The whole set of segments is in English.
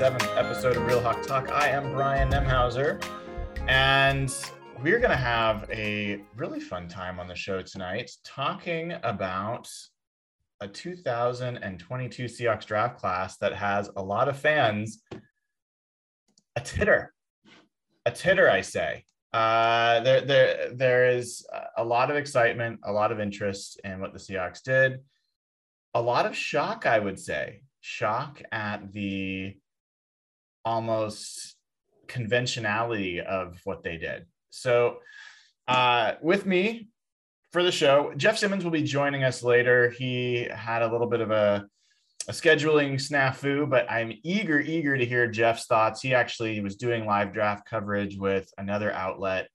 207th episode of Real Hawk Talk. I am Brian Nemhauser, and we're going to have a really fun time on the show tonight talking about a 2022 Seahawks draft class that has a lot of fans a titter, a titter, I say. Uh, there, there, there is a lot of excitement, a lot of interest in what the Seahawks did. A lot of shock, I would say, shock at the almost conventionality of what they did. So, uh, with me for the show, Jeff Simmons will be joining us later. He had a little bit of a, a scheduling snafu, but I'm eager, eager to hear Jeff's thoughts. He actually was doing live draft coverage with another outlet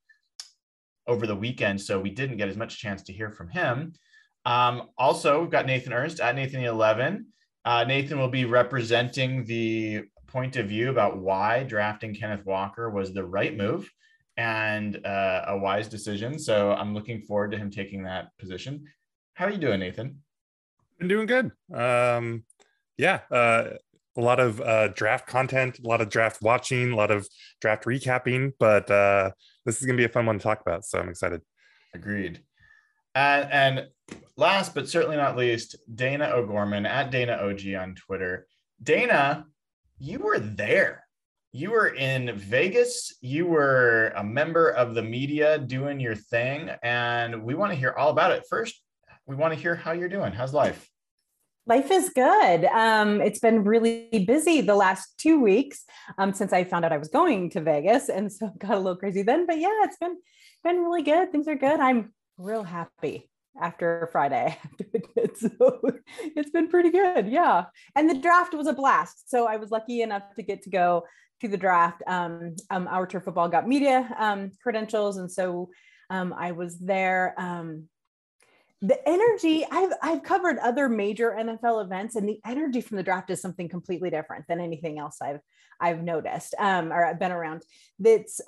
over the weekend, so we didn't get as much chance to hear from him. Um, also, we've got Nathan Ernst at Nathan11. Uh, Nathan will be representing the point of view about why drafting Kenneth Walker was the right move and uh, a wise decision. So I'm looking forward to him taking that position. How are you doing, Nathan? Been doing good. Um, yeah, uh, a lot of uh, draft content, a lot of draft watching, a lot of draft recapping, but uh, this is going to be a fun one to talk about. So I'm excited. Agreed. And, and last but certainly not least, Dana O'Gorman at Dana OG on Twitter. Dana, you were there. You were in Vegas. You were a member of the media doing your thing, and we want to hear all about it. First, we want to hear how you're doing. How's life? Life is good. Um, it's been really busy the last two weeks um, since I found out I was going to Vegas, and so got a little crazy then. But yeah, it's been been really good. Things are good. I'm real happy after Friday. so it's been pretty good. Yeah. And the draft was a blast. So I was lucky enough to get to go to the draft. Um, um, our turf football got media um, credentials. And so um, I was there. Um, the energy I've, I've covered other major NFL events and the energy from the draft is something completely different than anything else I've, I've noticed um, or I've been around. That's,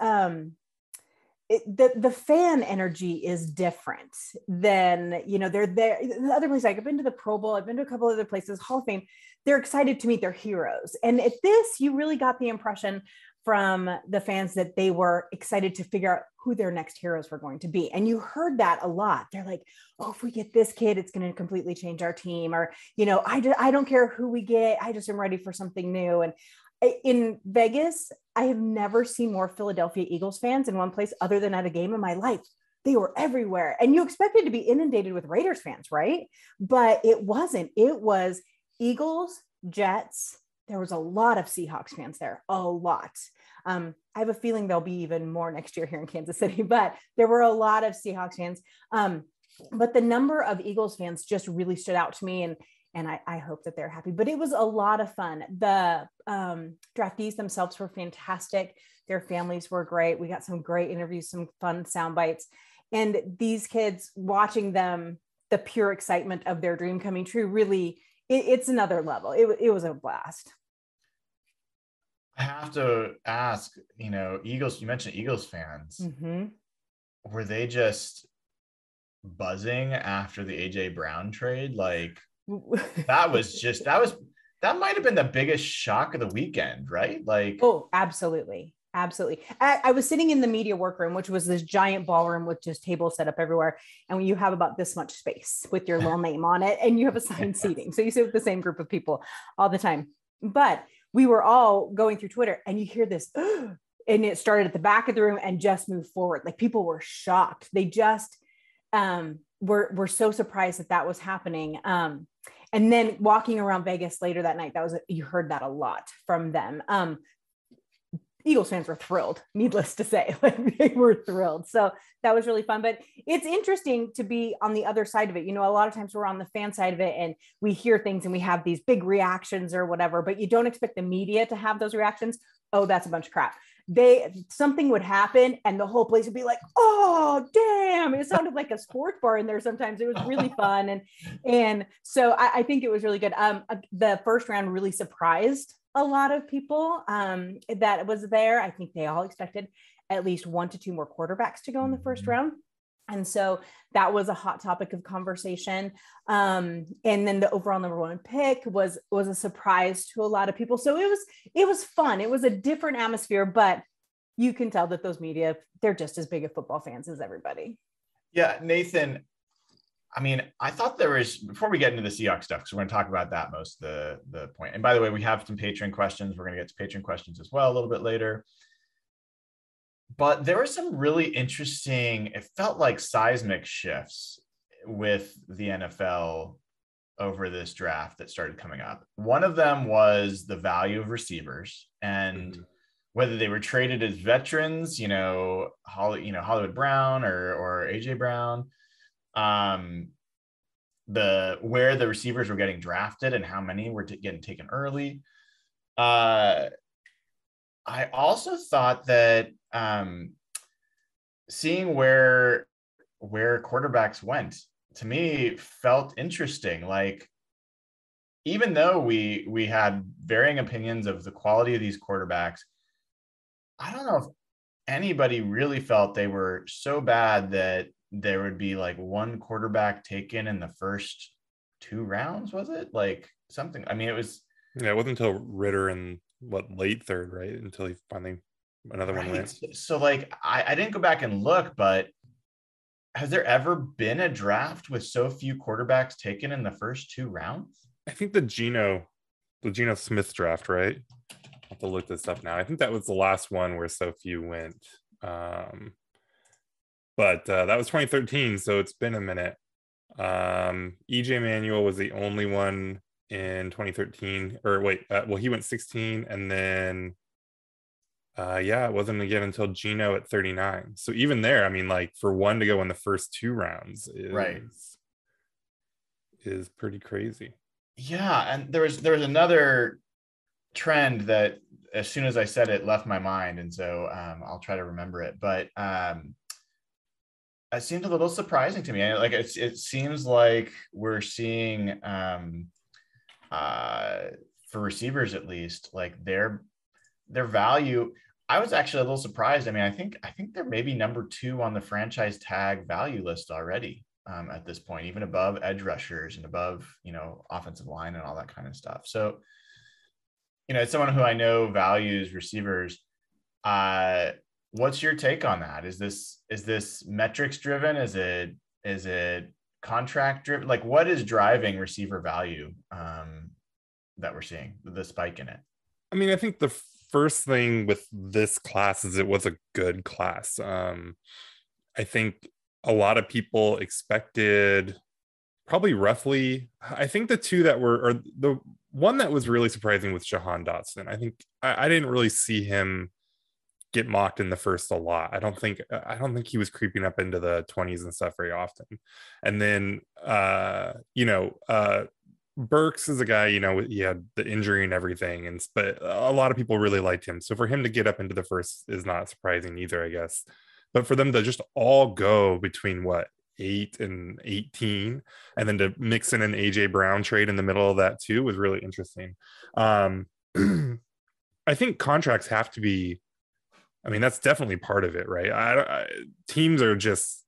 it, the the fan energy is different than you know they're there the other places like i've been to the pro bowl i've been to a couple other places hall of fame they're excited to meet their heroes and at this you really got the impression from the fans that they were excited to figure out who their next heroes were going to be. And you heard that a lot. They're like, oh, if we get this kid, it's going to completely change our team. Or, you know, I, I don't care who we get. I just am ready for something new. And in Vegas, I have never seen more Philadelphia Eagles fans in one place other than at a game in my life. They were everywhere. And you expected to be inundated with Raiders fans, right? But it wasn't. It was Eagles, Jets, there was a lot of Seahawks fans there, a lot. Um, I have a feeling there'll be even more next year here in Kansas City, but there were a lot of Seahawks fans. Um, but the number of Eagles fans just really stood out to me, and and I, I hope that they're happy. But it was a lot of fun. The um, draftees themselves were fantastic. Their families were great. We got some great interviews, some fun sound bites, and these kids watching them, the pure excitement of their dream coming true, really it, it's another level. It, it was a blast. I have to ask, you know, Eagles, you mentioned Eagles fans. Mm-hmm. Were they just buzzing after the AJ Brown trade? Like that was just that was that might have been the biggest shock of the weekend, right? Like oh, absolutely. Absolutely. I, I, was sitting in the media workroom, which was this giant ballroom with just tables set up everywhere. And you have about this much space with your little name on it, and you have assigned seating. So you sit with the same group of people all the time. But we were all going through Twitter, and you hear this, and it started at the back of the room and just moved forward. Like people were shocked. They just um, were, were so surprised that that was happening. Um, and then walking around Vegas later that night, that was you heard that a lot from them. Um, Eagles fans were thrilled, needless to say. Like they were thrilled. So that was really fun. But it's interesting to be on the other side of it. You know, a lot of times we're on the fan side of it and we hear things and we have these big reactions or whatever, but you don't expect the media to have those reactions. Oh, that's a bunch of crap. They something would happen and the whole place would be like, oh damn. It sounded like a sports bar in there sometimes. It was really fun. And and so I, I think it was really good. Um uh, the first round really surprised a lot of people um, that was there. I think they all expected at least one to two more quarterbacks to go in the first mm-hmm. round. And so that was a hot topic of conversation. Um, and then the overall number one pick was was a surprise to a lot of people. So it was it was fun. It was a different atmosphere, but you can tell that those media they're just as big of football fans as everybody. Yeah, Nathan, I mean, I thought there was before we get into the Seahawks stuff, because we're going to talk about that most the the point. And by the way, we have some Patreon questions. We're going to get to Patreon questions as well a little bit later. But there were some really interesting, it felt like seismic shifts with the NFL over this draft that started coming up. One of them was the value of receivers and mm-hmm. whether they were traded as veterans, you know, Holly, you know, Hollywood Brown or or AJ Brown um, the where the receivers were getting drafted and how many were t- getting taken early. Uh, I also thought that um, seeing where where quarterbacks went to me felt interesting. Like even though we we had varying opinions of the quality of these quarterbacks, I don't know if anybody really felt they were so bad that there would be like one quarterback taken in the first two rounds, was it? Like something. I mean, it was. Yeah, it wasn't until Ridder in what late third, right? Until he finally another right. one went. So like, I, I didn't go back and look, but has there ever been a draft with so few quarterbacks taken in the first two rounds? I think the Geno, the Geno Smith draft, right? i have to look this up now. I think that was the last one where so few went. Um, but uh, that was 2013, so it's been a minute. Um, EJ Manuel was the only one in 2013, or wait, uh, well, he went 16, and then uh, yeah, it wasn't again until Geno at 39. So even there, I mean, like for one to go in the first two rounds is right is pretty crazy. Yeah, and there was there was another trend that as soon as I said it left my mind, and so um, I'll try to remember it. But um, it seemed a little surprising to me. Like it, it seems like we're seeing um, uh, for receivers at least, like their their value. I was actually a little surprised. I mean, I think I think they're maybe number two on the franchise tag value list already um, at this point, even above edge rushers and above you know offensive line and all that kind of stuff. So, you know, as someone who I know values receivers, Uh, what's your take on that? Is this is this metrics driven? Is it is it contract driven? Like, what is driving receiver value um, that we're seeing the spike in it? I mean, I think the first thing with this class is it was a good class. Um, I think a lot of people expected probably roughly. I think the two that were, or the one that was really surprising with Jahan Dotson. I think I, I didn't really see him get mocked in the first a lot. I don't think I don't think he was creeping up into the 20s and stuff very often. And then uh, you know, uh Burks is a guy, you know, he had the injury and everything, and but a lot of people really liked him. So for him to get up into the first is not surprising either, I guess. But for them to just all go between what eight and 18, and then to mix in an AJ Brown trade in the middle of that too was really interesting. Um, I think contracts have to be. I mean, that's definitely part of it, right? I, I, teams are just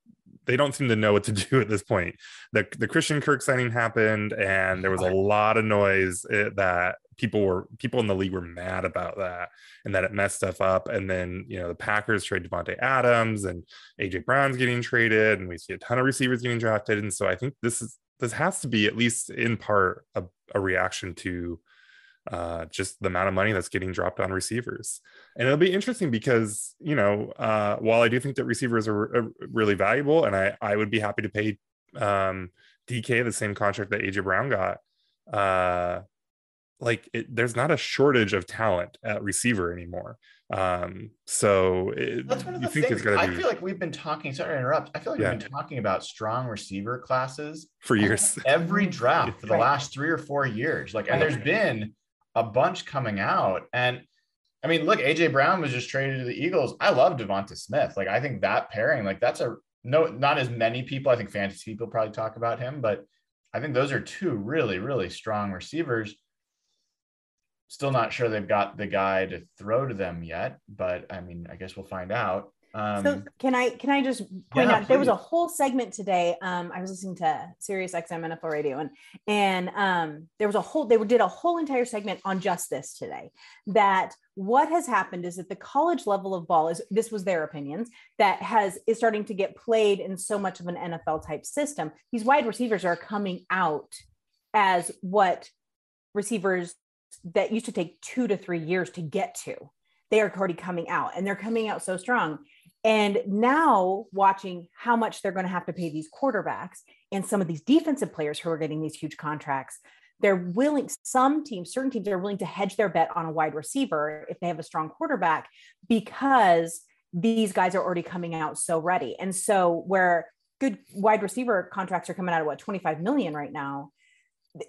they don't seem to know what to do at this point. The the Christian Kirk signing happened, and there was a lot of noise eh, that people were people in the league were mad about that, and that it messed stuff up. And then you know the Packers trade Davante Adams, and AJ Brown's getting traded, and we see a ton of receivers getting drafted. And so I think this is this has to be at least in part a, a reaction to uh, just the amount of money that's getting dropped on receivers. And it'll be interesting because, you know, uh, while I do think that receivers are, are, really valuable and I, I would be happy to pay um, DK the same contract that AJ Brown got, uh, like it, there's not a shortage of talent at receiver anymore. Um, so it, that's one of the things. I be, feel like we've been talking. Sorry to interrupt. I feel like yeah. we've been talking about strong receiver classes for years. Every draft for the last three or four years. Like, and there's been a bunch coming out. And I mean, look, AJ Brown was just traded to the Eagles. I love Devonta Smith. Like, I think that pairing, like, that's a no, not as many people. I think fantasy people probably talk about him, but I think those are two really, really strong receivers. Still not sure they've got the guy to throw to them yet, but I mean, I guess we'll find out. Um, so can I can I just point yeah, out please. there was a whole segment today. Um, I was listening to Sirius XM NFL Radio and and um, there was a whole they did a whole entire segment on just this today. That what has happened is that the college level of ball is this was their opinions that has is starting to get played in so much of an NFL type system. These wide receivers are coming out as what receivers that used to take two to three years to get to they are already coming out and they're coming out so strong and now watching how much they're going to have to pay these quarterbacks and some of these defensive players who are getting these huge contracts, they're willing, some teams, certain teams are willing to hedge their bet on a wide receiver if they have a strong quarterback because these guys are already coming out so ready. And so where good wide receiver contracts are coming out at what 25 million right now,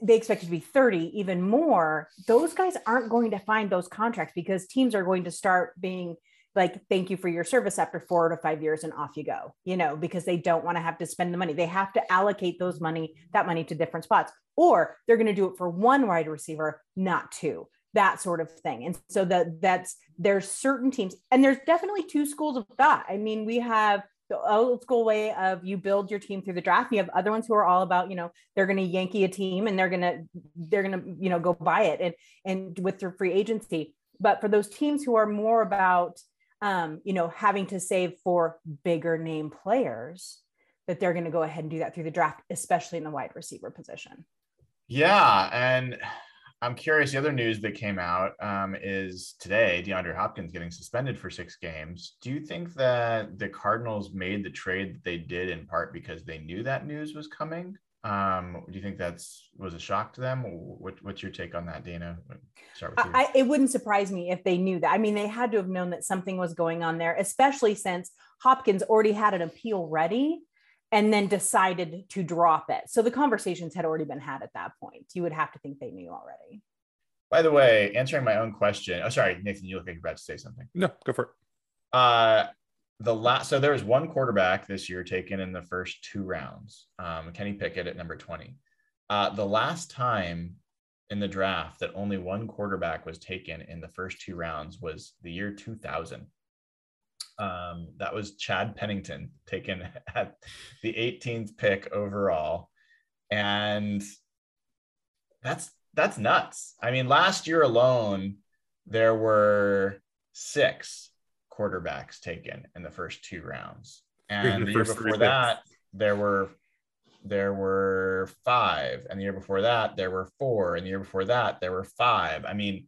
they expect it to be 30, even more. Those guys aren't going to find those contracts because teams are going to start being like thank you for your service after four to five years and off you go you know because they don't want to have to spend the money. They have to allocate those money that money to different spots or they're going to do it for one wide receiver not two that sort of thing. And so that that's there's certain teams and there's definitely two schools of thought. I mean we have the old school way of you build your team through the draft you have other ones who are all about you know they're going to yankee a team and they're going to they're going to you know go buy it and and with their free agency. But for those teams who are more about um, you know, having to save for bigger name players, that they're going to go ahead and do that through the draft, especially in the wide receiver position. Yeah. And I'm curious. The other news that came out um, is today DeAndre Hopkins getting suspended for six games. Do you think that the Cardinals made the trade that they did in part because they knew that news was coming? Um, do you think that's was a shock to them? What, what's your take on that, Dana? Start with you. I, it wouldn't surprise me if they knew that. I mean, they had to have known that something was going on there, especially since Hopkins already had an appeal ready and then decided to drop it. So the conversations had already been had at that point. You would have to think they knew already. By the way, answering my own question. Oh, sorry, Nathan, you look like you're about to say something. No, go for it. Uh, the last so there was one quarterback this year taken in the first two rounds um, kenny pickett at number 20 uh, the last time in the draft that only one quarterback was taken in the first two rounds was the year 2000 um, that was chad pennington taken at the 18th pick overall. And that's that's nuts. I mean last year alone there were six quarterbacks taken in the first two rounds. And the the year before that, there were there were five, and the year before that, there were four, and the year before that, there were five. I mean,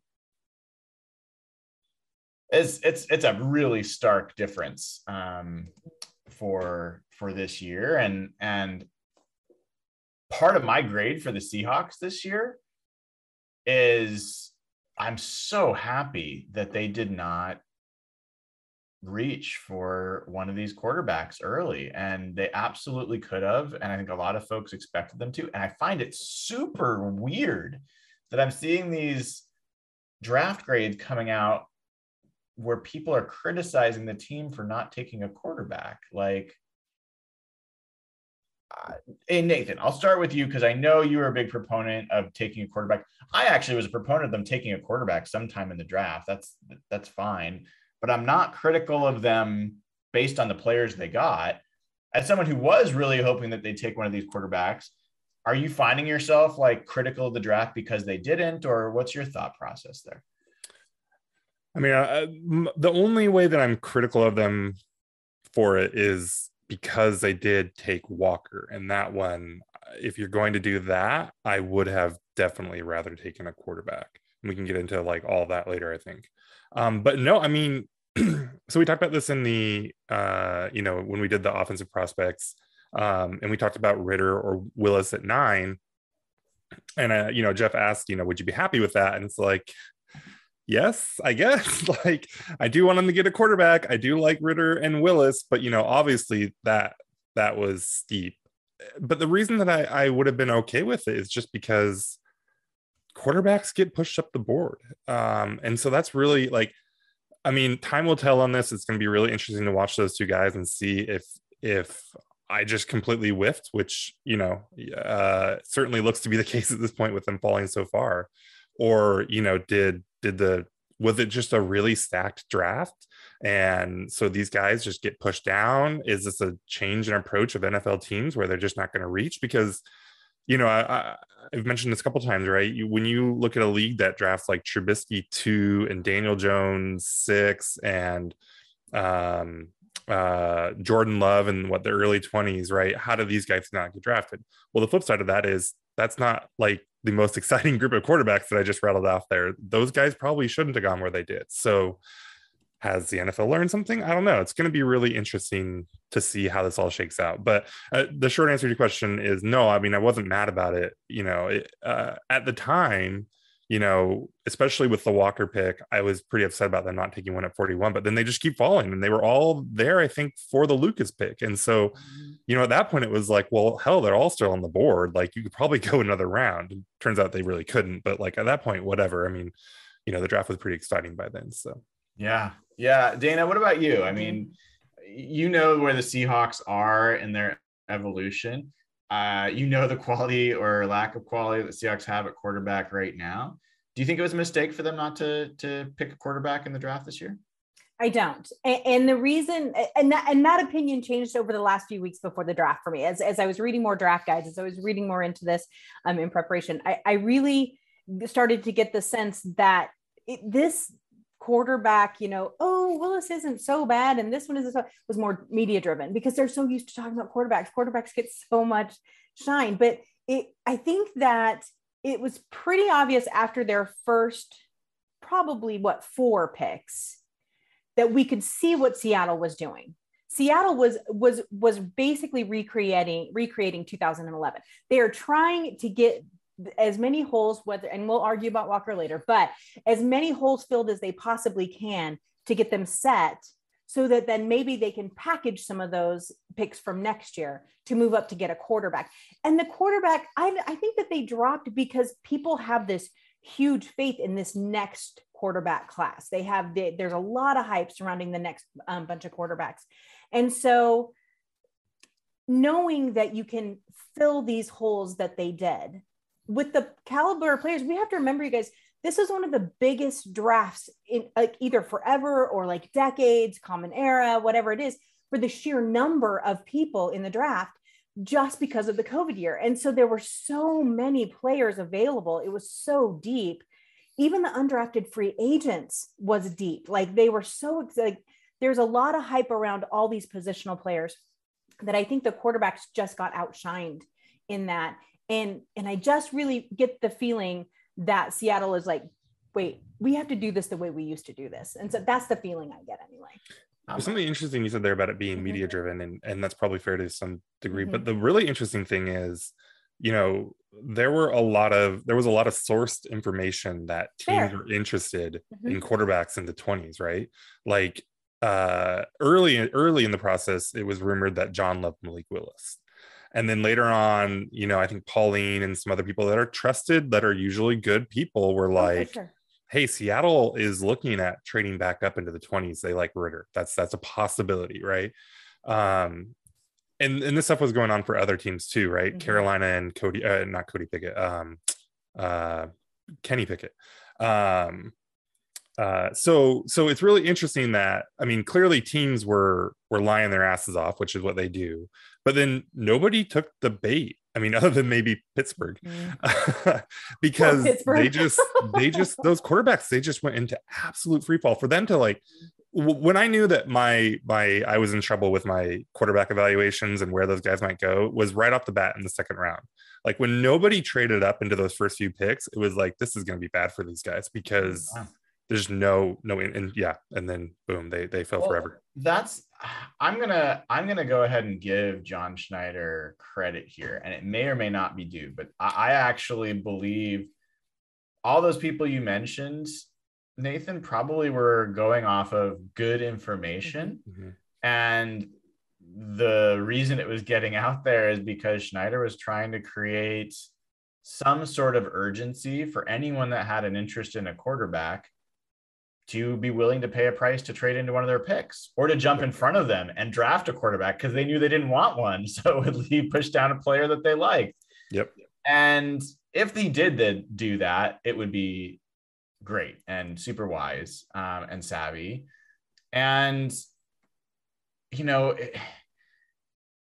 it's it's it's a really stark difference um, for for this year, and and part of my grade for the Seahawks this year is I'm so happy that they did not reach for one of these quarterbacks early and they absolutely could have and i think a lot of folks expected them to and i find it super weird that i'm seeing these draft grades coming out where people are criticizing the team for not taking a quarterback like uh, hey nathan i'll start with you because i know you were a big proponent of taking a quarterback. I actually was a proponent of them taking a quarterback sometime in the draft. That's that's fine but I'm not critical of them based on the players they got. As someone who was really hoping that they'd take one of these quarterbacks, are you finding yourself like critical of the draft because they didn't, or what's your thought process there? I mean, uh, the only way that I'm critical of them for it is because they did take Walker, and that one, if you're going to do that, I would have definitely rather taken a quarterback. And We can get into like all that later, I think. Um, but no, I mean, so we talked about this in the uh, you know when we did the offensive prospects um, and we talked about ridder or willis at nine. And uh, you know jeff asked you know would you be happy with that? And it's like yes i guess. Like i do want them to get a quarterback. I do like ridder and willis but you know obviously that that was steep. But the reason that i, I would have been okay with it is just because quarterbacks get pushed up the board. Um, and so that's really like I mean, time will tell on this. It's going to be really interesting to watch those two guys and see if if I just completely whiffed, which you know uh, certainly looks to be the case at this point with them falling so far, or you know, did did the was it just a really stacked draft? And so these guys just get pushed down. Is this a change in approach of nfl teams where they're just not going to reach? Because you know, I, have mentioned this a couple times, right? You, when you look at a league that drafts like Trubisky two and Daniel Jones six and um, uh, Jordan Love and what the early 20s, right? How do these guys not get drafted? Well, the flip side of that is that's not like the most exciting group of quarterbacks that I just rattled off there. Those guys probably shouldn't have gone where they did. So, has the NFL learned something? I don't know. It's going to be really interesting to see how this all shakes out. But uh, the short answer to your question is no. I mean, I wasn't mad about it. You know, it, uh, at the time, you know, especially with the Walker pick, I was pretty upset about them not taking one at 41, but then they just keep falling and they were all there, I think, for the Lucas pick. And so, mm-hmm. you know, at that point, it was like, well, hell, they're all still on the board. Like, you could probably go another round. Turns out they really couldn't. But like at that point, whatever. I mean, you know, the draft was pretty exciting by then. So, yeah, yeah, Dana, what about you? I mean, you know where the Seahawks are in their evolution. Uh, you know the quality or lack of quality that Seahawks have at quarterback right now. Do you think it was a mistake for them not to to pick a quarterback in the draft this year? I don't. And, and, the reason, and that, and that opinion changed over the last few weeks before the draft for me. As, as I was reading more draft guides, as I was reading more into this um, in preparation, I, I really started to get the sense that it, this quarterback, you know, oh, Willis isn't so bad and this one is so, was more media driven because they're so used to talking about quarterbacks. Quarterbacks get so much shine, but it I think that it was pretty obvious after their first probably what four picks that we could see what Seattle was doing. Seattle was was was basically recreating recreating 2011. They are trying to get as many holes whether and we'll argue about walker later but as many holes filled as they possibly can to get them set so that then maybe they can package some of those picks from next year to move up to get a quarterback. And the quarterback i, I think that they dropped because people have this huge faith in this next quarterback class. They have the, there's a lot of hype surrounding the next um, bunch of quarterbacks. And so knowing that you can fill these holes that they did with the caliber of players, we have to remember, you guys, this is one of the biggest drafts in like either forever or like decades, common era, whatever it is, for the sheer number of people in the draft just because of the COVID year. And so there were so many players available. It was so deep. Even the undrafted free agents was deep. Like they were so like there's a lot of hype around all these positional players that I think the quarterbacks just got outshined in that. And and I just really get the feeling that Seattle is like, wait, we have to do this the way we used to do this. And so that's the feeling I get anyway. There's something interesting you said there about it being Mhm. media driven, and and that's probably fair to some degree. Mhm. But the really interesting thing is, you know, there were a lot of there was a lot of sourced information that teams Fair. were interested Mhm. in quarterbacks in the 20s, right? Like uh early early in the process, it was rumored that John loved Malik Willis. And then later on, you know, I think Pauline and some other people that are trusted, that are usually good people, were Oh, like, sure. hey, Seattle is looking at trading back up into the 20s. They like Ridder. That's that's a possibility, right? Um, and and this stuff was going on for other teams too, right? Mhm. Carolina and Cody, uh, not Cody Pickett, um, uh, Kenny Pickett. Um, uh, so so it's really interesting that I mean, clearly teams were were lying their asses off, which is what they do. But then nobody took the bait. I mean, other than maybe Pittsburgh, Mhm. because Pittsburgh. they just they just those quarterbacks they just went into absolute free fall for them to like w- when I knew that my my I was in trouble with my quarterback evaluations and where those guys might go was right off the bat in the second round. Like when nobody traded up into those first few picks, it was like this is going to be bad for these guys because Wow. There's no no and yeah, and then boom, they they fell Well, forever. That's I'm gonna I'm gonna go ahead and give John Schneider credit here, and it may or may not be due, but I, I actually believe all those people you mentioned, Nathan, probably were going off of good information. Mhm. And the reason it was getting out there is because Schneider was trying to create some sort of urgency for anyone that had an interest in a quarterback to be willing to pay a price to trade into one of their picks or to jump in front of them and draft a quarterback because they knew they didn't want one. So it would push down a player that they liked. Yep. And if they did the, do that, it would be great and super wise um, and savvy. And, you know, it-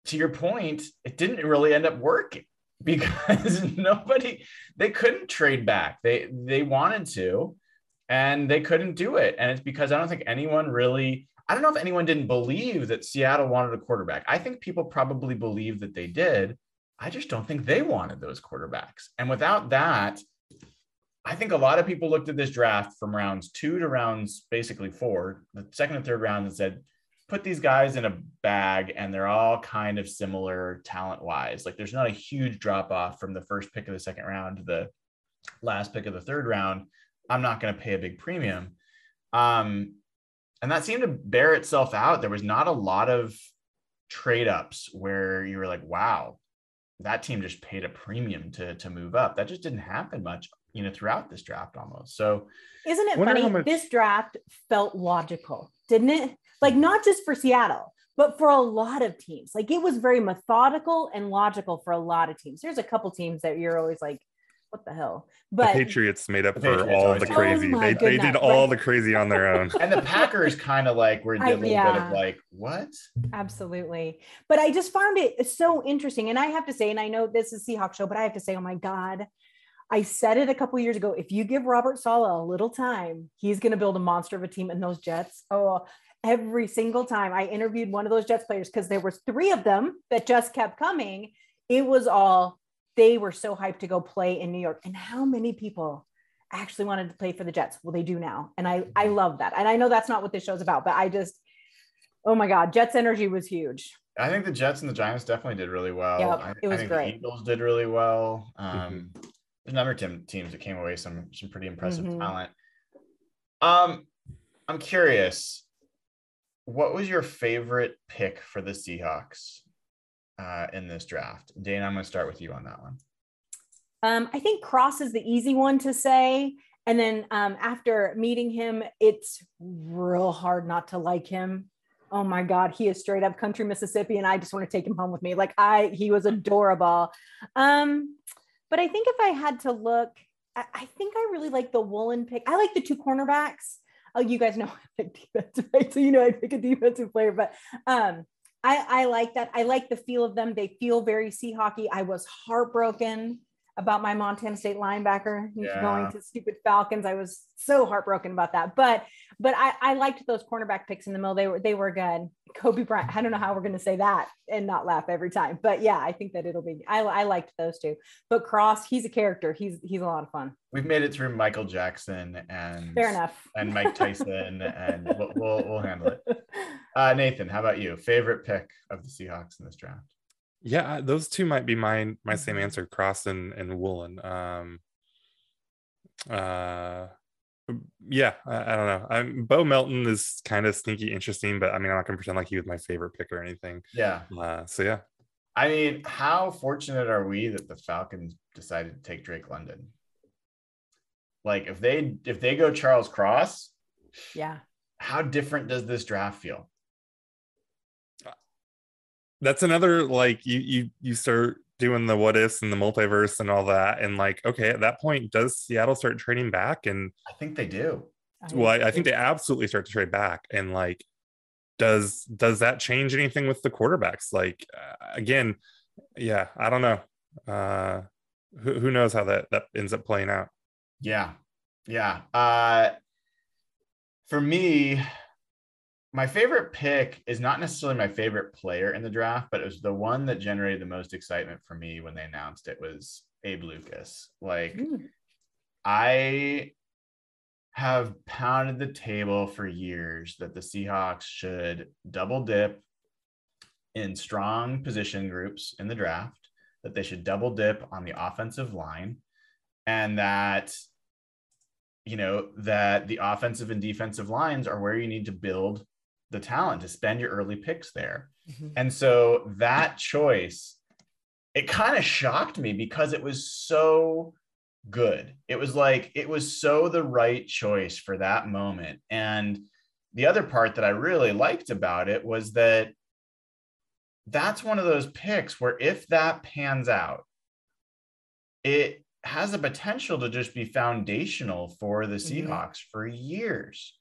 to your point, it didn't really end up working because nobody they couldn't trade back. They they wanted to, and they couldn't do it. And it's because I don't think anyone really. I don't know if anyone didn't believe that Seattle wanted a quarterback. I think people probably believed that they did. I just don't think they wanted those quarterbacks. And without that, I think a lot of people looked at this draft from rounds two to rounds basically four, the second and third round, and said, put these guys in a bag and they're all kind of similar talent wise. Like there's not a huge drop off from the first pick of the second round to the last pick of the third round. I'm not going to pay a big premium. Um, and that seemed to bear itself out. There was not a lot of trade ups where you were like, wow, that team just paid a premium to, to move up. That just didn't happen much, you know, throughout this draft almost. So Isn't it funny? much- This draft felt logical, didn't it? Like not just for Seattle, but for a lot of teams. Like it was very methodical and logical for a lot of teams. There's a couple teams that you're always like, what the hell? the But Patriots made up The for Patriots all the do. Oh crazy. they, they did all but- the crazy on their own. and the Packers kind of like were did a little bit of like, what? absolutely. But I just found it so interesting. And I have to say, and I know this is Seahawks show, but I have to say, oh my God. I said it a couple years ago. If you give Robert Saleh a little time, he's going to build a monster of a team in those Jets. Oh, every single time I interviewed one of those Jets players because there was three of them that just kept coming. It was all they were so hyped to go play in New York. And how many people actually wanted to play for the Jets? Well, they do now, and I I love that. And I know that's not what this show's about, but I just oh my God, Jets energy was huge. I think the Jets and the Giants definitely did really well. Yep, I, it was I think great. the Eagles did really well. Um, Mhm. There's a number of team, teams that came away some some pretty impressive Mhm. talent. Um, I'm curious, what was your favorite pick for the Seahawks uh, in this draft? Dana, I'm going to start with you on that one. Um, I think Cross is the easy one to say. And then um, after meeting him, it's real hard not to like him. Oh my God, he is straight up country Mississippi, and I just want to take him home with me. Like I, he was adorable. Um, but I think if I had to look, I, I think I really like the Woolen pick. I like the two cornerbacks. Oh, you guys know I like defense, right? So you know I pick a defensive player, but um, I, I like that. I like the feel of them. They feel very Seahawky. I was heartbroken about my Montana State linebacker Yeah. going to stupid Falcons. I was so heartbroken about that. But but I, I liked those cornerback picks in the middle. They were they were good. Coby Bryant. I don't know how we're going to say that and not laugh every time. But yeah, I think that it'll be. I, I liked those two. But Cross, he's a character. He's he's a lot of fun. We've made it through Michael Jackson and Fair enough. and Mike Tyson, and we'll, we'll we'll handle it. Uh, Nathan, how about you? Favorite pick of the Seahawks in this draft? Yeah, those two might be mine. My same Mhm. answer: Cross and and Woolen. Um, uh, yeah, I, I don't know. I'm Bo Melton is kind of sneaky interesting, but I mean, I'm not gonna pretend like he was my favorite pick or anything. Yeah, Uh, so yeah, I mean, how fortunate are we that the Falcons decided to take Drake London? Like, if they if they go Charles Cross, Yeah. how different does this draft feel? That's another like you you you start doing the what ifs and the multiverse and all that, and like okay, at that point, does Seattle start trading back? And I think they do. well, I, I think they absolutely start to trade back, and like does does that change anything with the quarterbacks? Like uh, again, yeah, I don't know. Uh, who who knows how that that ends up playing out? Yeah. Yeah. Uh for me, my favorite pick is not necessarily my favorite player in the draft, but it was the one that generated the most excitement for me when they announced it was Abe Lucas. Like Mm. I have pounded the table for years that the Seahawks should double dip in strong position groups in the draft, that they should double dip on the offensive line, and that you know that the offensive and defensive lines are where you need to build the talent to spend your early picks there. Mhm. And so that choice, it kind of shocked me because it was so good. It was like, it was so the right choice for that moment. And the other part that I really liked about it was that that's one of those picks where if that pans out, it has the potential to just be foundational for the Mhm. Seahawks for years.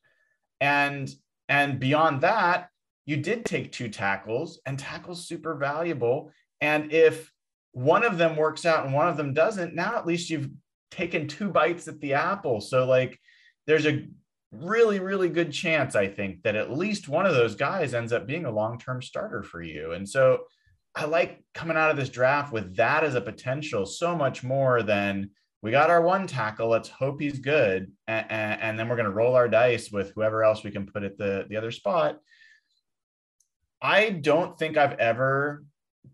And and beyond that, you did take two tackles, and tackles super valuable. And if one of them works out and one of them doesn't, now at least you've taken two bites at the apple. So like there's a really, really good chance, I think, that at least one of those guys ends up being a long-term starter for you. And so I like coming out of this draft with that as a potential so much more than we got our one tackle. Let's hope he's good. And, and, then we're going to roll our dice with whoever else we can put at the, the other spot. I don't think I've ever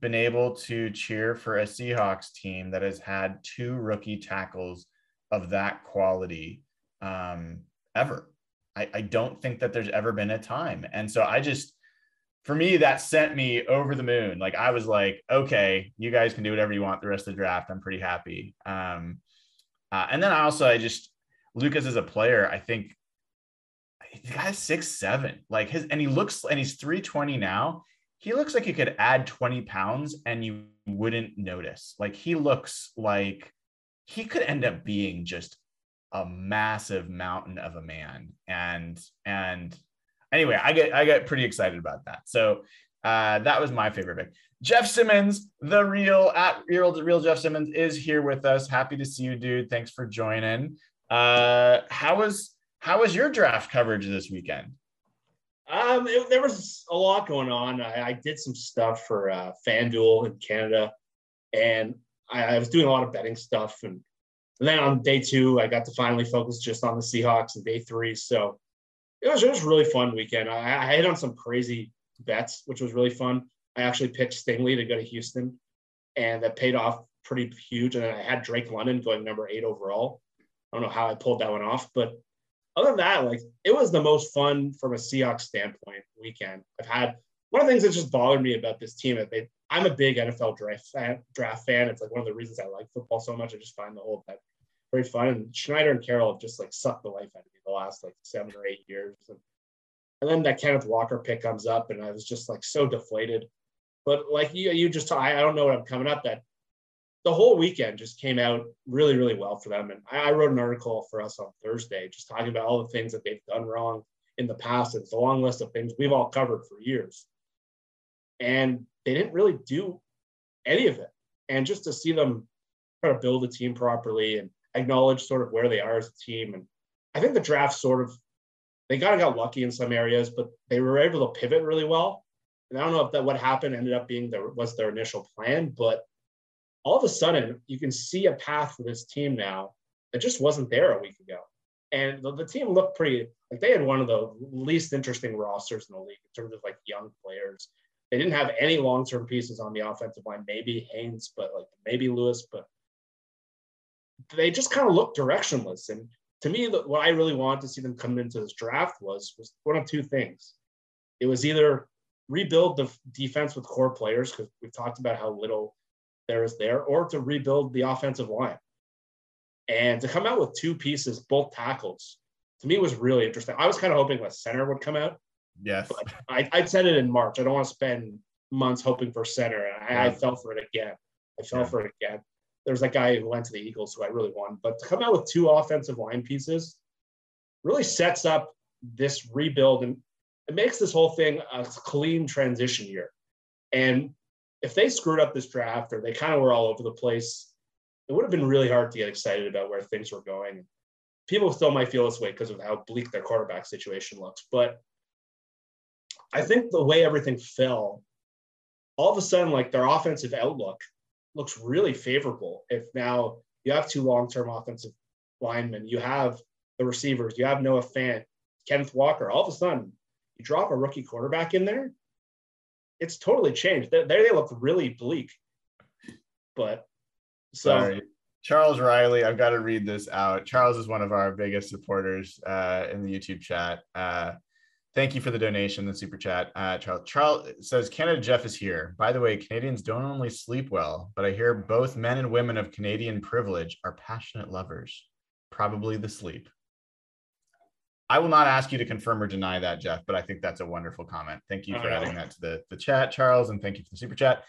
been able to cheer for a Seahawks team that has had two rookie tackles of that quality um, ever. I, I don't think that there's ever been a time. And so I just, for me, that sent me over the moon. Like I was like, okay, you guys can do whatever you want the rest of the draft. I'm pretty happy. Um, uh, and then I also, I just, Lucas as a player, I think the guy's six, seven, like his, and he looks, and he's 320 now. He looks like he could add 20 pounds and you wouldn't notice. Like he looks like he could end up being just a massive mountain of a man. And, and anyway, I get, I get pretty excited about that. So uh, that was my favorite pick. Jeff Simmons, the real at real, real Jeff Simmons is here with us. Happy to see you, dude. Thanks for joining. Uh, how was, how was your draft coverage this weekend? Um, it, there was a lot going on. I, I did some stuff for uh, FanDuel in Canada, and I, I, was doing a lot of betting stuff. And, and, then on day two, I got to finally focus just on the Seahawks. And day three, so it was it was really fun weekend. I, I hit on some crazy bets, which was really fun. I actually picked Stingley to go to Houston, and that paid off pretty huge. And then I had Drake London going number eight overall. I don't know how I pulled that one off, but other than that, like it was the most fun from a Seahawks standpoint weekend. I've had one of the things that just bothered me about this team. That they, I'm a big NFL draft fan, draft fan. It's like one of the reasons I like football so much. I just find the whole thing very fun. And Schneider and Carroll have just like sucked the life out of me the last like seven or eight years. And, and then that Kenneth Walker pick comes up, and I was just like so deflated. But like you, you just I, I don't know what I'm coming up that the whole weekend just came out really, really well for them. And I, I, wrote an article for us on Thursday just talking about all the things that they've done wrong in the past. It's a long list of things we've all covered for years. And they didn't really do any of it. And just to see them try to build a team properly and acknowledge sort of where they are as a team. And I think the draft sort of they kind of got lucky in some areas, but they were able to pivot really well. And I don't know if that what happened ended up being their was their initial plan, but all of a sudden you can see a path for this team now that just wasn't there a week ago. And the, the team looked pretty like they had one of the least interesting rosters in the league in terms of like young players. They didn't have any long-term pieces on the offensive line, maybe Haynes, but like maybe Lewis, but they just kind of looked directionless. And to me, what I really wanted to see them come into this draft was was one of two things. It was either rebuild the defense with core players because we've talked about how little there is there, or to rebuild the offensive line. And to come out with two pieces, both tackles, to me was really interesting. I was kind of hoping a center would come out. Yes. I, I said it in March. I don't want to spend months hoping for center. And I, I fell for it again. I fell yeah. for it again. There's that guy who went to the Eagles who I really want. But to come out with two offensive line pieces really sets up this rebuild and it makes this whole thing a clean transition year. And if they screwed up this draft or they kind of were all over the place, it would have been really hard to get excited about where things were going. People still might feel this way because of how bleak their quarterback situation looks. But I think the way everything fell, all of a sudden, like their offensive outlook looks really favorable. If now you have two long term offensive linemen, you have the receivers, you have Noah Fant, Kenneth Walker, all of a sudden, you drop a rookie quarterback in there, it's totally changed. There they look really bleak. But so Sorry. Charles Riley, I've got to read this out. Charles is one of our biggest supporters uh, in the YouTube chat. Uh, thank you for the donation, the super chat. Uh, Charles, Charles says Canada Jeff is here. By the way, Canadians don't only sleep well, but I hear both men and women of Canadian privilege are passionate lovers. Probably the sleep. I will not ask you to confirm or deny that, Jeff, but I think that's a wonderful comment. Thank you for adding that to the, the chat, Charles, and thank you for the super chat.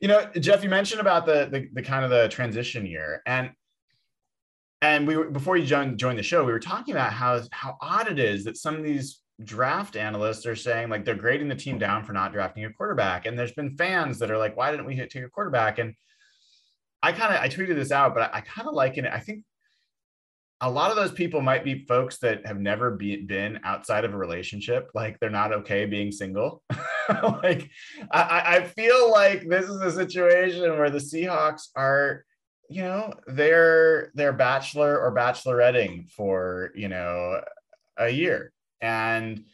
You know, Jeff, you mentioned about the, the, the kind of the transition year, and and we were before you joined joined the show, we were talking about how how odd it is that some of these draft analysts are saying like they're grading the team down for not drafting a quarterback, and there's been fans that are like, why didn't we take a quarterback? And I kind of I tweeted this out, but I, I kind of liken it. I think a lot of those people might be folks that have never be, been outside of a relationship like they're not okay being single like I, I feel like this is a situation where the seahawks are you know they're they're bachelor or bacheloretting for you know a year and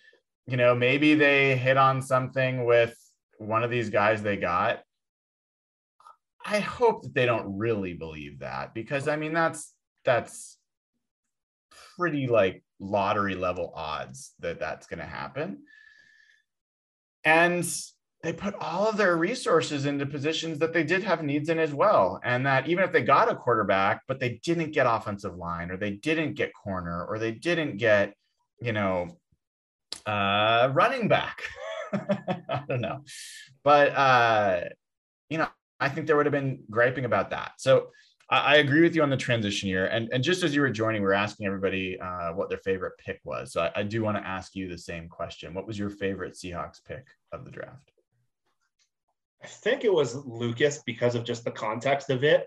you know maybe they hit on something with one of these guys they got i hope that they don't really believe that because i mean that's that's pretty like lottery level odds that that's going to happen. And they put all of their resources into positions that they did have needs in as well. And that even if they got a quarterback, but they didn't get offensive line or they didn't get corner or they didn't get, you know, uh, running back. I don't know. But, uh, you know, I think there would have been griping about that. So I, agree with you on the transition year. And, and just as you were joining, we are asking everybody uh, what their favorite pick was. So I, I do want to ask you the same question. What was your favorite Seahawks pick of the draft? I think it was Lucas because of just the context of it.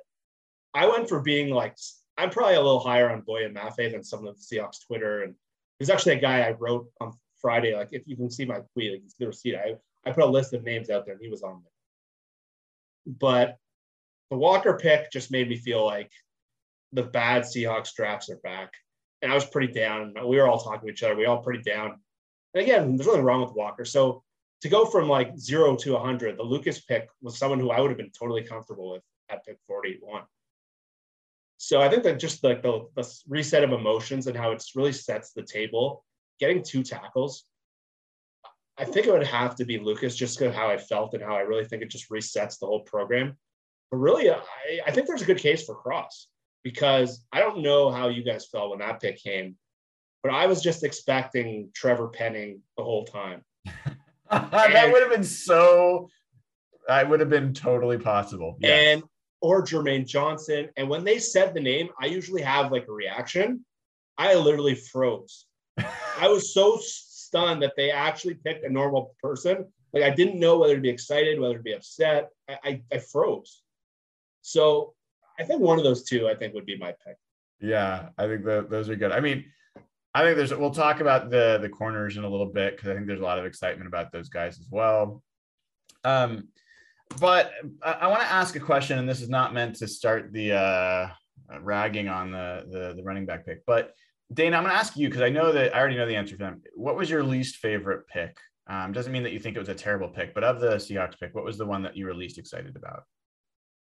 I went for being like, I'm probably a little higher on Boye Mafe than some of the Seahawks Twitter. And he's actually a guy I wrote on Friday. Like, if you can see my tweet, like, you the receipt. I, I put a list of names out there and he was on there. But the Walker pick just made me feel like the bad Seahawks drafts are back. And I was pretty down. We were all talking to each other. We all pretty down. And again, there's nothing wrong with Walker. So to go from like zero to 100, the Lucas pick was someone who I would have been totally comfortable with at pick 41. So I think that just like the, the reset of emotions and how it really sets the table, getting two tackles, I think it would have to be Lucas just because how I felt and how I really think it just resets the whole program. But really, I, I think there's a good case for Cross because I don't know how you guys felt when that pick came, but I was just expecting Trevor Penning the whole time. that would have been so. I would have been totally possible. Yes. And or Jermaine Johnson. And when they said the name, I usually have like a reaction. I literally froze. I was so stunned that they actually picked a normal person. Like I didn't know whether to be excited, whether to be upset. I, I, I froze. So I think one of those two, I think, would be my pick. Yeah, I think that those are good. I mean, I think there's we'll talk about the the corners in a little bit because I think there's a lot of excitement about those guys as well. Um, but I, I want to ask a question, and this is not meant to start the uh, ragging on the, the the running back pick, but Dana, I'm going to ask you because I know that I already know the answer for them. What was your least favorite pick? Um, doesn't mean that you think it was a terrible pick, but of the Seahawks pick, what was the one that you were least excited about?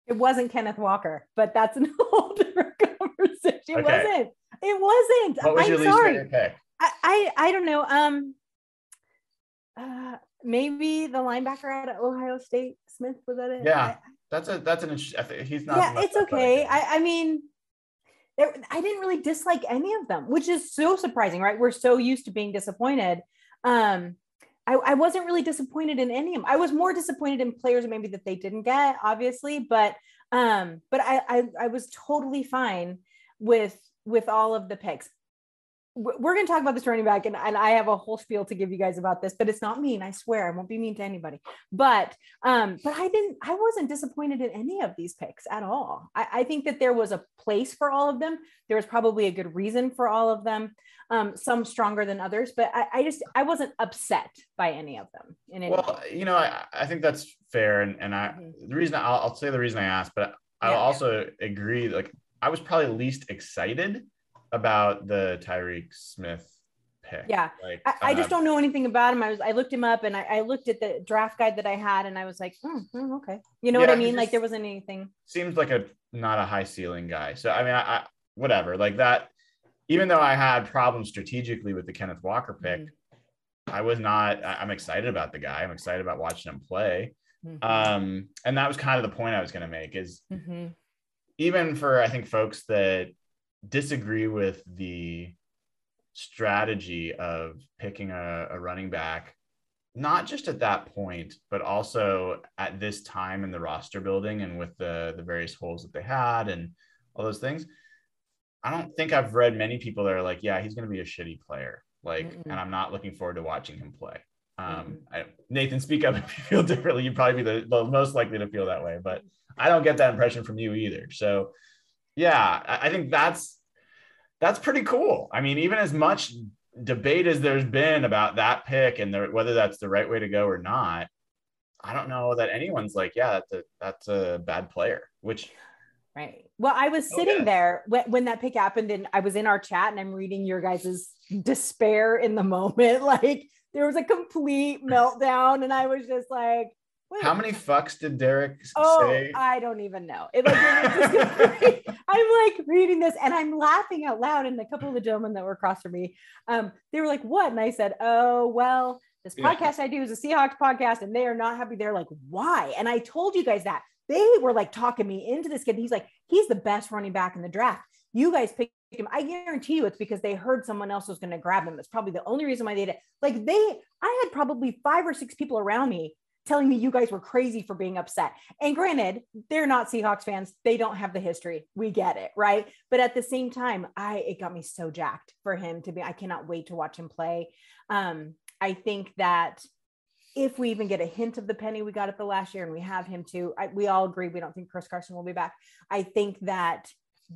It wasn't Kenneth Walker, but that's an whole different conversation. It Okay. wasn't. It wasn't. What was I'm your least sorry. favorite pick? I, I I don't know. Um uh maybe the linebacker out of Ohio State, Smith, was that it? Yeah, I- That's a that's an interesting. He's not. yeah, it's okay. I, I mean, I didn't really dislike any of them, which is so surprising, right? We're so used to being disappointed. Um, I, I wasn't really disappointed in any of them. I was more disappointed in players maybe that they didn't get, obviously, but um, but I, I I was totally fine with with all of the picks. We're going to talk about this running back, and, and I have a whole spiel to give you guys about this, but it's not mean. I swear, I won't be mean to anybody. But um, but I didn't, I wasn't disappointed in any of these picks at all. I, I think that there was a place for all of them. There was probably a good reason for all of them. Um, some stronger than others, but I, I just I wasn't upset by any of them in any Well, you know, I, I think that's fair, and and I Mhm. the reason I'll, I'll say the reason I asked, but I'll Yeah. also agree. Like I was probably least excited about the Tyreke Smith pick. Yeah. like I, I just um, don't know anything about him. I was I looked him up and I, I looked at the draft guide that I had and I was like, hmm, hmm, okay. You know what I mean? Like there wasn't anything. seems like a not a high ceiling guy. So I mean, I, I whatever like that. Even though I had problems strategically with the Kenneth Walker pick, Mm-hmm. I was not. I- I'm excited about the guy. I'm excited about watching him play. Mhm. Um, and that was kind of the point I was going to make is Mhm. even for I think folks that disagree with the strategy of picking a, a running back, not just at that point, but also at this time in the roster building and with the the various holes that they had and all those things. I don't think I've read many people that are like, yeah, he's going to be a shitty player. Like, Mm-mm. and I'm not looking forward to watching him play. Um. I, Nathan, speak up if you feel differently. You'd probably be the, the most likely to feel that way, but I don't get that impression from you either. So, yeah, I, think that's that's pretty cool. I mean, even as much debate as there's been about that pick and the, whether that's the right way to go or not, I don't know that anyone's like, yeah, that's a that's a bad player. Which Right. Well, I was Oh, sitting there when, when that pick happened and I was in our chat and I'm reading your guys' despair in the moment. Like there was a complete meltdown and I was just like, wait, how many fucks did Derek Oh, say? I don't even know. It, like, it was just I'm like reading this and I'm laughing out loud. And a couple of the gentlemen that were across from me, um, they were like, "What?" And I said, "Oh, well, this Yeah. podcast I do is a Seahawks podcast, and they are not happy." They're like, "Why?" And I told you guys that they were like talking me into this kid. He's like, "He's the best running back in the draft." You guys picked him. I guarantee you, it's because they heard someone else was going to grab him. That's probably the only reason why they did. it. Like they, I had probably five or six people around me telling me you guys were crazy for being upset. And granted, they're not Seahawks fans. They don't have the history. We get it, right? But at the same time, I it got me so jacked for him to be. I cannot wait to watch him play. Um, I think that if we even get a hint of the Penny we got at the last year, and we have him too, I, we all agree we don't think Chris Carson will be back. I think that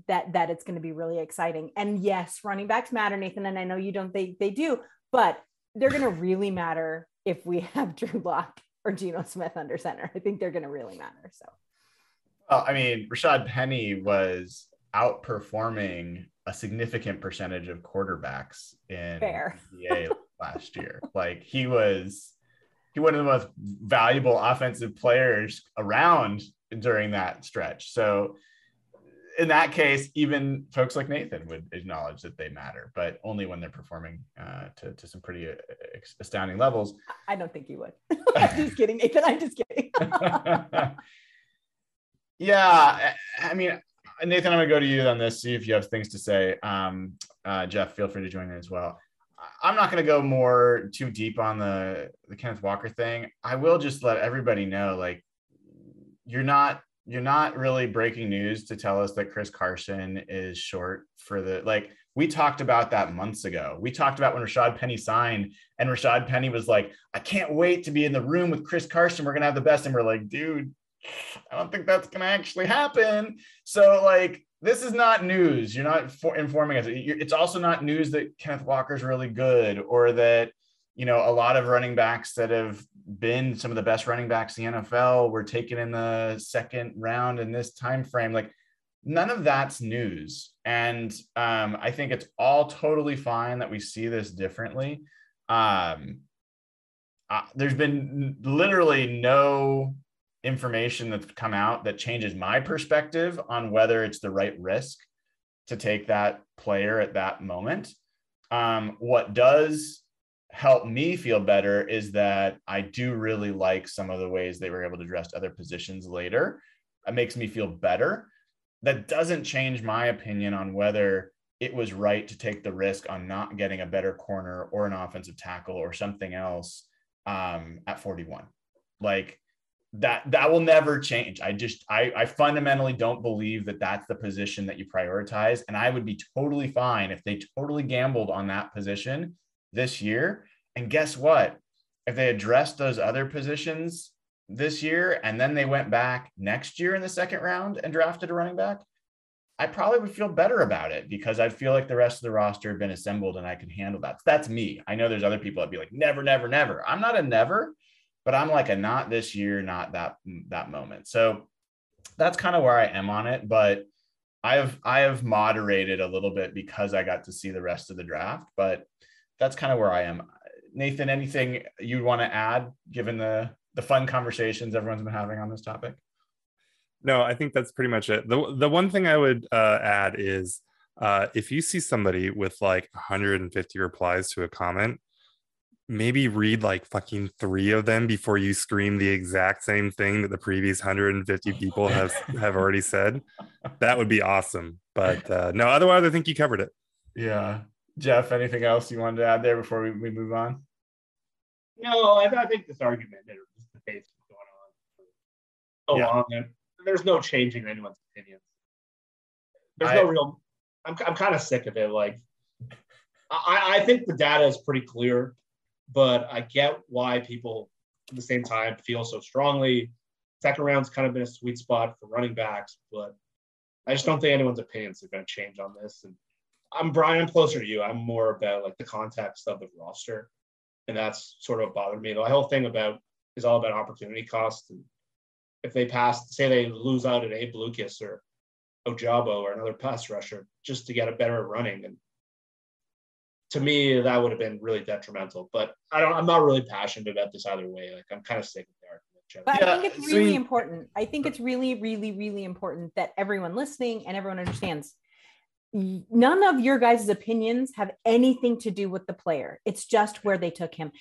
that that it's going to be really exciting. And yes, running backs matter, Nathan, and I know you don't think they do, but they're going to really matter if we have Drew Lock or Geno Smith under center. I think they're going to really matter. So Well, I mean, Rashad Penny was outperforming a significant percentage of quarterbacks in Fair. NBA last year. Like he was he one of the most valuable offensive players around during that stretch. So in that case, even folks like Nathan would acknowledge that they matter, but only when they're performing uh, to, to some pretty uh, astounding levels. I don't think you would. I'm just kidding, Nathan. I'm just kidding. yeah, I mean, Nathan, I'm gonna go to you on this. See if you have things to say. Um, uh, Jeff, feel free to join in as well. I'm not gonna go more too deep on the the Kenneth Walker thing. I will just let everybody know, like, you're not you're not really breaking news to tell us that Chris Carson is short for the like. We talked about that months ago. We talked about when Rashad Penny signed, and Rashad Penny was like, "I can't wait to be in the room with Chris Carson. We're gonna have the best." And we're like, "Dude, I don't think that's going to actually happen. So, like, this is not news. You're not for- informing us. It's also not news that Kenneth Walker's really good or that, you know, a lot of running backs that have been some of the best running backs in the NFL were taken in the second round in this time frame. Like, none of that's news. And um, I think it's all totally fine that we see this differently. Um, uh, there's been literally no information that's come out that changes my perspective on whether it's the right risk to take that player at that moment. Um, what does help me feel better is that I do really like some of the ways they were able to address other positions later. It makes me feel better. That doesn't change my opinion on whether it was right to take the risk on not getting a better corner or an offensive tackle or something else um, at 41. Like that that will never change. I just I, I fundamentally don't believe that that's the position that you prioritize, and I would be totally fine if they totally gambled on that position this year. And guess what? If they addressed those other positions this year and then they went back next year in the second round and drafted a running back, I probably would feel better about it because I feel like the rest of the roster have been assembled and I can handle that. That's me. I know there's other people that'd be like, never, never, never. I'm not a never but I'm like a not this year, not that that moment. So that's kind of where I am on it. But I have I have moderated a little bit because I got to see the rest of the draft. But that's kind of where I am. Nathan, anything you'd want to add given the the fun conversations everyone's been having on this topic? No, I think that's pretty much it. The the one thing I would uh, add is uh, if you see somebody with like 150 replies to a comment, maybe read like fucking three of them before you scream the exact same thing that the previous 150 people have have already said that would be awesome but uh no otherwise i think you covered it yeah jeff anything else you wanted to add there before we, we move on no I, I think this argument that this debate's going on so long and there's no changing anyone's opinions there's I, no real i'm, I'm kind of sick of it like I, I think the data is pretty clear but I get why people at the same time feel so strongly. Second round's kind of been a sweet spot for running backs, but I just don't think anyone's opinions are going to change on this. And I'm Brian, I'm closer to you. I'm more about like the context of the roster. And that's sort of bothered me. The whole thing about is all about opportunity cost. And if they pass, say they lose out at Abe Lucas or Ojabo or another pass rusher just to get a better running. And to me, that would have been really detrimental. But I don't. I'm not really passionate about this either way. Like I'm kind of sick of the argument. But yeah, I think it's really important. I think it's really, really, really important that everyone listening and everyone understands. None of your guys' opinions have anything to do with the player. It's just where they took him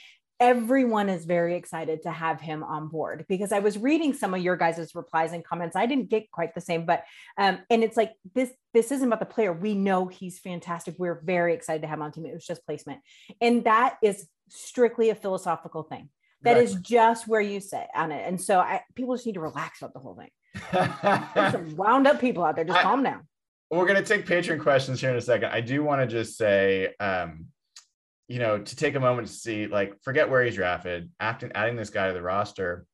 everyone is very excited to have him on board because I was reading some of your guys' replies and comments. I didn't get quite the same, but um, and it's like this this isn't about the player. We know he's fantastic. We're very excited to have him on team. It was just placement. And that is strictly a philosophical thing. That is just where you sit on it. And so I, people just need to relax about the whole thing. There's some wound up people out there. Just I, calm down. We're going to take patron questions here in a second. I do want to just say, um, you know, to take a moment to see, like, forget where he's drafted, acting, adding this guy to the roster.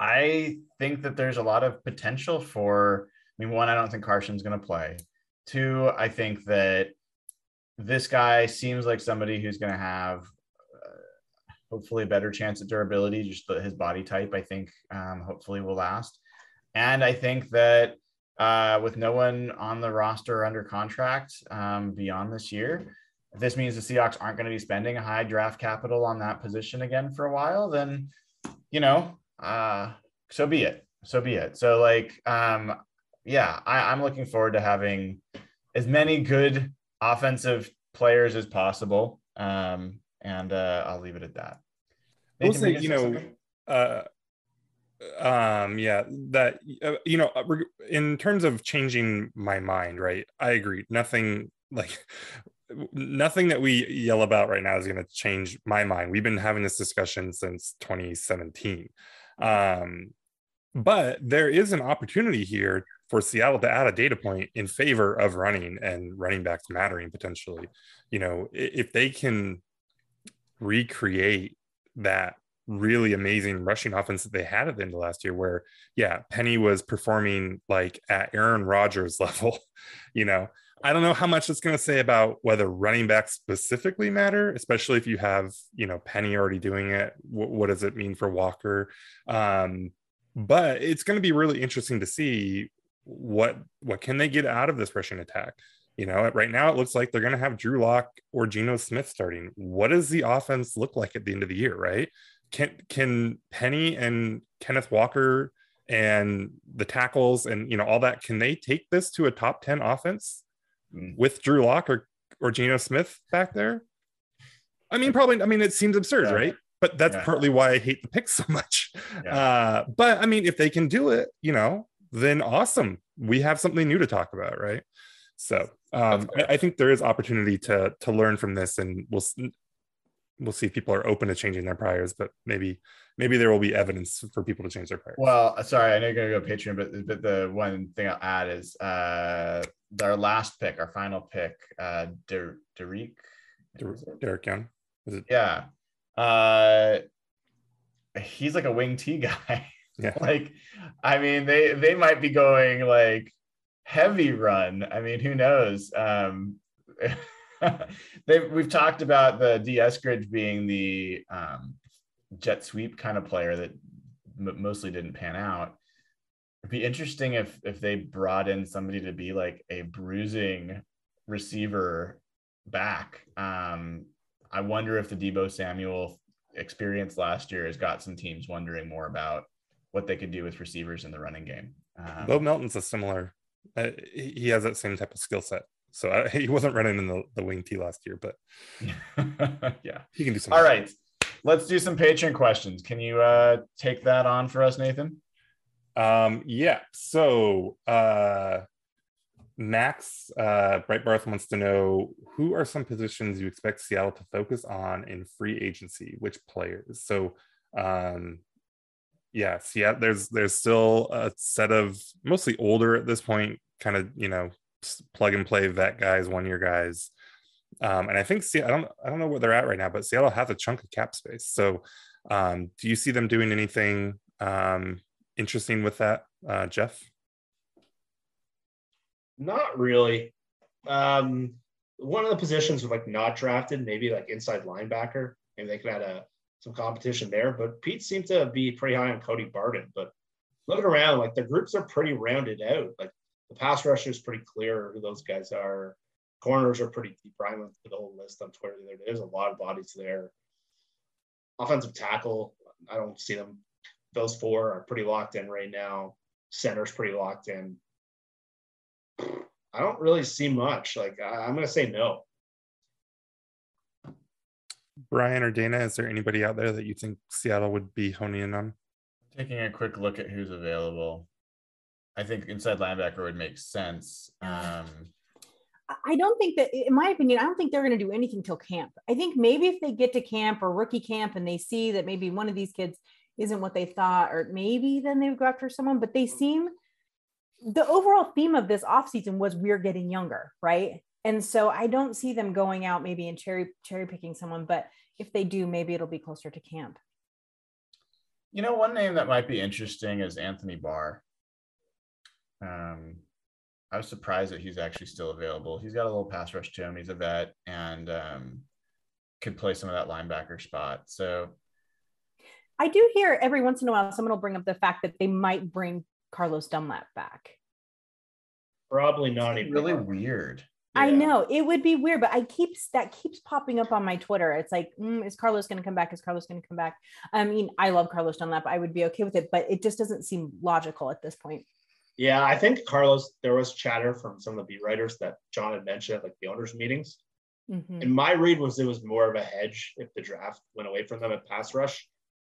I think that there's a lot of potential for. I mean, one, I don't think Carson's going to play. Two, I think that this guy seems like somebody who's going to have uh, hopefully a better chance at durability. Just his body type, I think, um, hopefully will last. And I think that uh, with no one on the roster under contract um, beyond this year, if this means the Seahawks aren't going to be spending a high draft capital on that position again for a while, then you know, uh, so be it. So be it. So like, um, yeah, I, I'm looking forward to having as many good offensive players as possible. Um, and uh, I'll leave it at that. Nathan, say, you know, uh, um, yeah, that uh, you know, uh, in terms of changing my mind, right? I agree. Nothing like nothing that we yell about right now is going to change my mind. We've been having this discussion since 2017. Um, but there is an opportunity here for Seattle to add a data point in favor of running and running backs mattering potentially. You know, if they can recreate that really amazing rushing offense that they had at the end of last year where yeah penny was performing like at aaron rodgers level you know i don't know how much it's going to say about whether running backs specifically matter especially if you have you know penny already doing it what, what does it mean for walker um, but it's going to be really interesting to see what what can they get out of this rushing attack you know, right now it looks like they're going to have Drew Lock or Geno Smith starting. What does the offense look like at the end of the year, right? Can can Penny and Kenneth Walker and the tackles and you know all that can they take this to a top 10 offense mm. with Drew Lock or or Geno Smith back there? I mean, probably. I mean, it seems absurd, yeah. right? But that's yeah. partly why I hate the pick so much. Yeah. Uh, but I mean, if they can do it, you know, then awesome. We have something new to talk about, right? So um, I, I, think there is opportunity to to learn from this, and we'll we'll see if people are open to changing their priors. But maybe maybe there will be evidence for people to change their priors. Well, uh, sorry, I know you're gonna go Patreon, but but the one thing I'll add is uh, our last pick, our final pick, uh, Der- Derek Derek Young. Is it? Yeah. Uh, he's like a wing T guy. Yeah. like, I mean, they they might be going like heavy run. I mean, who knows? Um, we've talked about the D Eskridge being the um, jet sweep kind of player that m- mostly didn't pan out. It'd be interesting if if they brought in somebody to be like a bruising receiver back. Um, I wonder if the Deebo Samuel experience last year has got some teams wondering more about what they could do with receivers in the running game. Um, Bo Melton's a similar uh, he has that same type of skill set. So uh, he wasn't running in the, the wing T last year, but yeah, he can do something. All right, let's do some Patreon questions. Can you uh, take that on for us, Nathan? Um, yeah. So uh, Max uh, Breitbarth wants to know who are some positions you expect Seattle to focus on in free agency? Which players? So um, yeah, yeah, there's there's still a set of mostly older at this point, kind of you know plug and play vet guys, one year guys. Um, and I think see, I don't I don't know where they're at right now, but Seattle has a chunk of cap space. So um, do you see them doing anything um, interesting with that, uh, Jeff? Not really. Um, one of the positions like not drafted, maybe like inside linebacker. Maybe they could add a some competition there. But Pete seemed to be pretty high on Cody Barton. But looking around, like the groups are pretty rounded out. Like the pass rusher is pretty clear who those guys are. Corners are pretty deep. Brian went through the whole list on Twitter. There's a lot of bodies there. Offensive tackle, I don't see them. Those four are pretty locked in right now. Center's pretty locked in. I don't really see much. Like I'm going to say no. Brian or Dana, is there anybody out there that you think Seattle would be honing in on? Taking a quick look at who's available, I think inside linebacker would make sense. Um, I don't think that, in my opinion, I don't think they're going to do anything till camp. I think maybe if they get to camp or rookie camp and they see that maybe one of these kids isn't what they thought, or maybe then they would go after someone, but they seem the overall theme of this offseason was we're getting younger, right? and so I don't see them going out maybe and cherry cherry picking someone, but if they do, maybe it'll be closer to camp. You know, one name that might be interesting is Anthony Barr. Um, I was surprised that he's actually still available. He's got a little pass rush to him. He's a vet and um, could play some of that linebacker spot. So I do hear every once in a while someone will bring up the fact that they might bring Carlos Dunlap back. Probably not. It's really weird. I know it would be weird, but I keeps that keeps popping up on my Twitter. It's like, mm, is Carlos going to come back? Is Carlos going to come back? I mean, I love Carlos Dunlap. I would be okay with it, but it just doesn't seem logical at this point. Yeah, I think Carlos. There was chatter from some of the beat writers that John had mentioned at like the owners' meetings. Mm-hmm. And my read was it was more of a hedge if the draft went away from them at pass rush.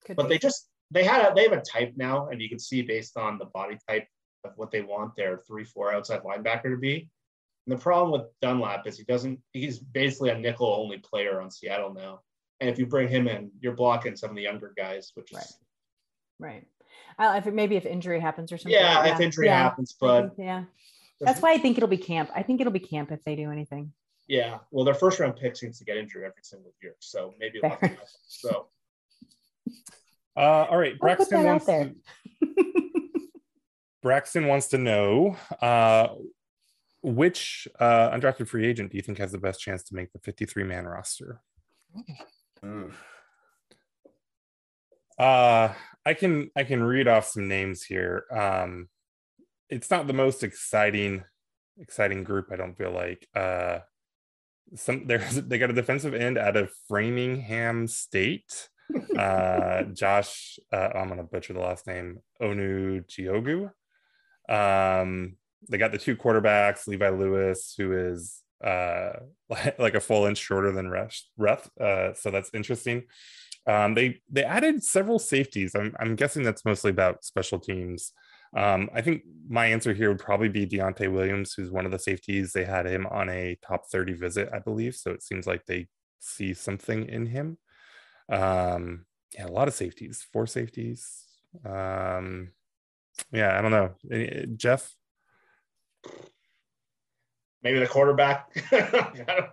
Could but be. they just they had a they have a type now, and you can see based on the body type of what they want their three four outside linebacker to be and the problem with Dunlap is he doesn't, he's basically a nickel only player on Seattle now. And if you bring him in, you're blocking some of the younger guys, which is. Right. Uh, if it, maybe if injury happens or something. Yeah, like if injury yeah. happens, but. Think, yeah. That's why I think it'll be camp. I think it'll be camp if they do anything. Yeah. Well, their first round pick seems to get injured every single year. So maybe so. Uh, all right, I'll put Braxton that out wants to, Braxton wants to know uh, which uh, undrafted free agent do you think has the best chance to make the 53 man roster? Oof. Uh, I can I can read off some names here. Um, it's not the most exciting exciting group. I don't feel like. Uh, some there's they got a defensive end out of Framingham State. Uh, Josh, uh, I'm gonna butcher the last name. Onujiogu. Um, they got the two quarterbacks, Levi Lewis, who is uh like a full inch shorter than Rush Ruth. Uh, so that's interesting. Um, they they added several safeties. I'm I'm guessing that's mostly about special teams. Um, I think my answer here would probably be Deontai Williams, who's one of the safeties. They had him on a top 30 visit, I believe. So it seems like they see something in him. Um, yeah, a lot of safeties, four safeties. Um, yeah, I don't know. Eh, Jeff, Maybe the quarterback. I, don't,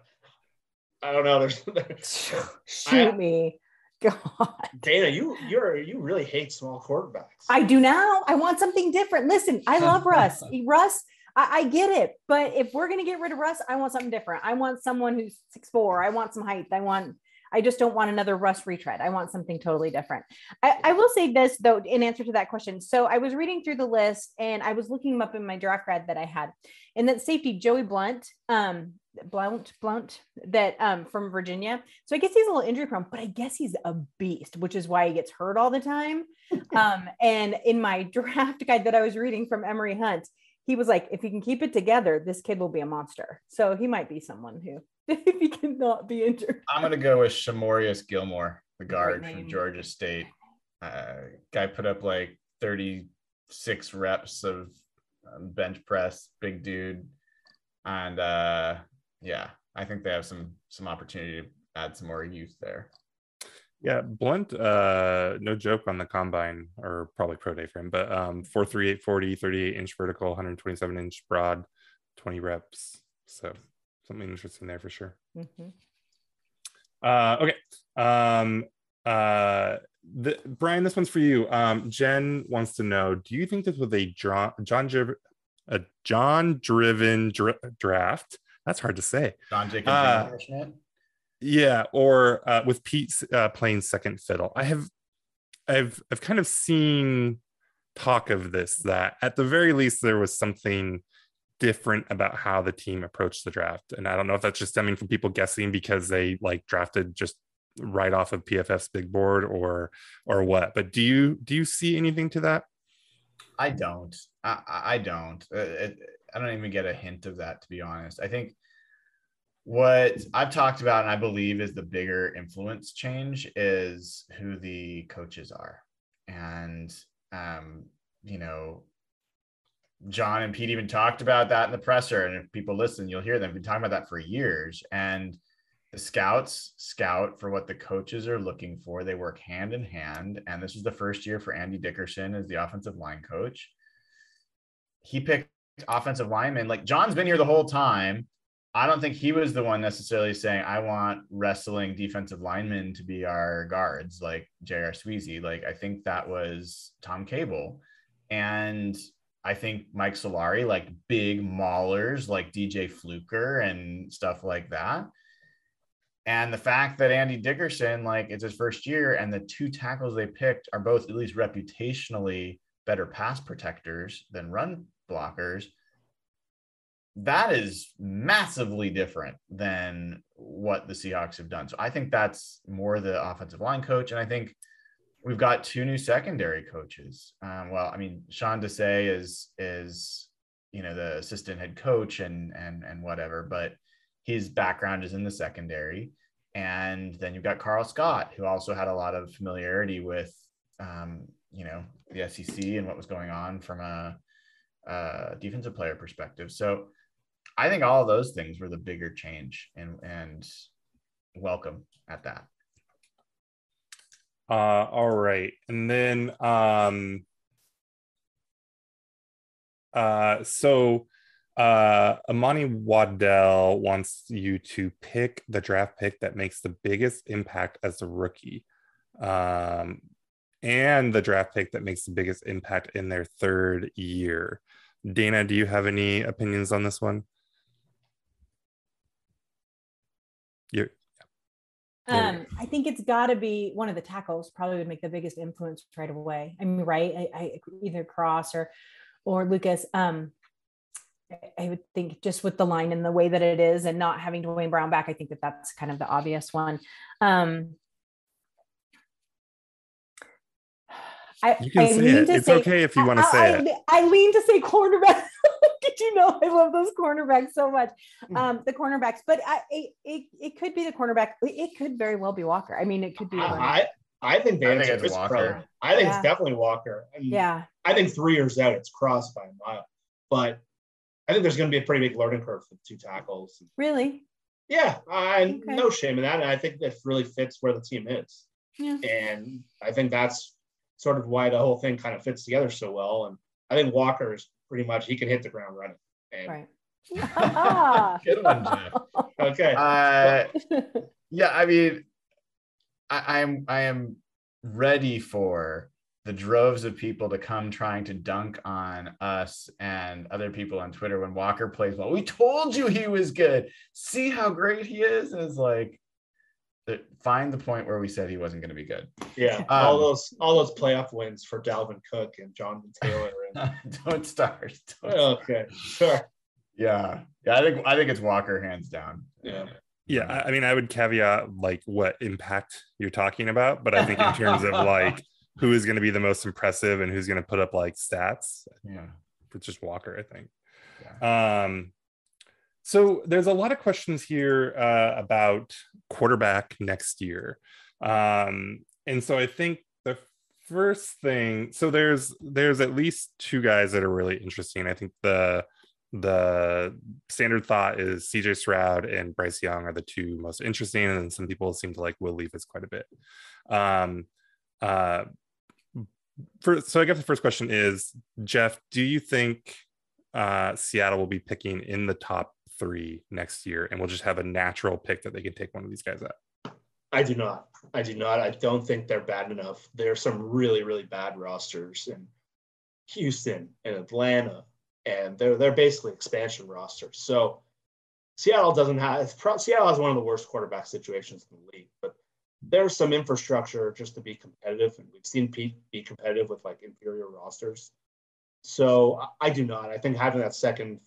I don't know. There's Shoot me. God. Dana. You you're you really hate small quarterbacks. I do now. I want something different. Listen, I love Russ. Russ, I, I get it. But if we're gonna get rid of Russ, I want something different. I want someone who's six four. I want some height. I want I just don't want another Russ retread. I want something totally different. I, I, will say this though, in answer to that question. So I was reading through the list and I was looking them up in my draft grad that I had, and that safety Joey Blunt, um, Blount, Blount, that um from Virginia. So I guess he's a little injury prone, but I guess he's a beast, which is why he gets hurt all the time. um, and in my draft guide that I was reading from Emory Hunt, he was like, if he can keep it together, this kid will be a monster. So he might be someone who, if he cannot be injured. I'm gonna go with Shamarious Gilmore, the guard from Georgia State. Uh, guy put up like 36 reps of um, bench press, big dude, and uh, yeah, I think they have some some opportunity to add some more youth there. Yeah, Blunt, uh, no joke on the combine or probably pro day for him, but um, 438 40, 38 inch vertical, 127 inch broad, 20 reps. So something interesting there for sure. Mm-hmm. Uh, okay. Um, uh, the, Brian, this one's for you. Um, Jen wants to know Do you think this was a John, John, a John driven dra- draft? That's hard to say. John Jacobs. Uh, yeah, or uh, with Pete uh, playing second fiddle. I have, I've, I've kind of seen talk of this that at the very least there was something different about how the team approached the draft, and I don't know if that's just stemming from people guessing because they like drafted just right off of PFF's big board or or what. But do you do you see anything to that? I don't. I, I don't. Uh, it, I don't even get a hint of that, to be honest. I think what I've talked about and I believe is the bigger influence change is who the coaches are. And, um, you know, John and Pete even talked about that in the presser. And if people listen, you'll hear them been talking about that for years. And the scouts scout for what the coaches are looking for. They work hand in hand. And this is the first year for Andy Dickerson as the offensive line coach. He picked offensive linemen. Like John's been here the whole time. I don't think he was the one necessarily saying, I want wrestling defensive linemen to be our guards, like J.R. Sweezy. Like, I think that was Tom Cable. And I think Mike Solari, like big maulers like DJ Fluker and stuff like that. And the fact that Andy Dickerson, like it's his first year, and the two tackles they picked are both at least reputationally better pass protectors than run blockers, that is massively different than what the Seahawks have done. So I think that's more the offensive line coach. And I think we've got two new secondary coaches. Um, well, I mean, Sean Desai is is you know the assistant head coach and and and whatever, but his background is in the secondary. And then you've got Karl Scott, who also had a lot of familiarity with um, you know the SEC and what was going on from a uh, defensive player perspective. So I think all those things were the bigger change and and welcome at that. Uh, all right, and then um, uh, so uh, Amani Waddell wants you to pick the draft pick that makes the biggest impact as a rookie. Um, and the draft pick that makes the biggest impact in their third year. Dana, do you have any opinions on this one? You're. Um, I think it's got to be one of the tackles. Probably would make the biggest influence right away. I mean, right? I, I either Cross or or Lucas. Um, I would think just with the line and the way that it is, and not having Duane Brown back, I think that that's kind of the obvious one. Um, I, you can I say it. It's say, okay if you want to say I, it. I, lean to say cornerback. Did you know I love those cornerbacks so much? Hmm. Um, the cornerbacks, but I, it, it, it could be the cornerback. It could very well be Walker. I mean, it could be. I, I think the answer is Walker. Probably, I think yeah. it's definitely Walker. I mean, yeah. I think three years out, it's Cross by a mile. But I think there's going to be a pretty big learning curve for the two tackles. Really? Yeah, I, okay. no shame in that. And I think that really fits where the team is. Yeah. And I think that's sort of why the whole thing kind of fits together so well. And I think Walker is pretty much he can hit the ground running. And right. Good one, Jeff. Okay. Uh, yeah, I mean, I, I'm I am ready for the droves of people to come trying to dunk on us and other people on Twitter when Walker plays well. We told you he was good. See how great he is. And it's like, find the point where we said he wasn't going to be good. Yeah, um, all those all those playoff wins for Dalvin Cook and Jonathan Taylor. And... don't start. Don't okay, sure. Yeah, yeah. I think I think it's Walker hands down. Yeah. Yeah, I mean, I would caveat like what impact you're talking about, but I think in terms of like who is going to be the most impressive and who's going to put up like stats, yeah, it's just Walker, I think. Yeah. Um, so there's a lot of questions here uh, about quarterback next year, um, and so I think the first thing, so there's there's at least two guys that are really interesting. I think the the standard thought is CJ Stroud and Bryce Young are the two most interesting, and some people seem to like Will Levis quite a bit. Um, uh, for, so I guess the first question is, Jeff, do you think uh, Seattle will be picking in the top three next year, and we'll just have a natural pick that they can take one of these guys at? I do not. I do not. I don't think they're bad enough. There are some really, really bad rosters in Houston and Atlanta, and they're they're basically expansion rosters. So Seattle doesn't have Seattle has one of the worst quarterback situations in the league, but there's some infrastructure just to be competitive, and we've seen Pete be competitive with like inferior rosters. So I do not. I think having that second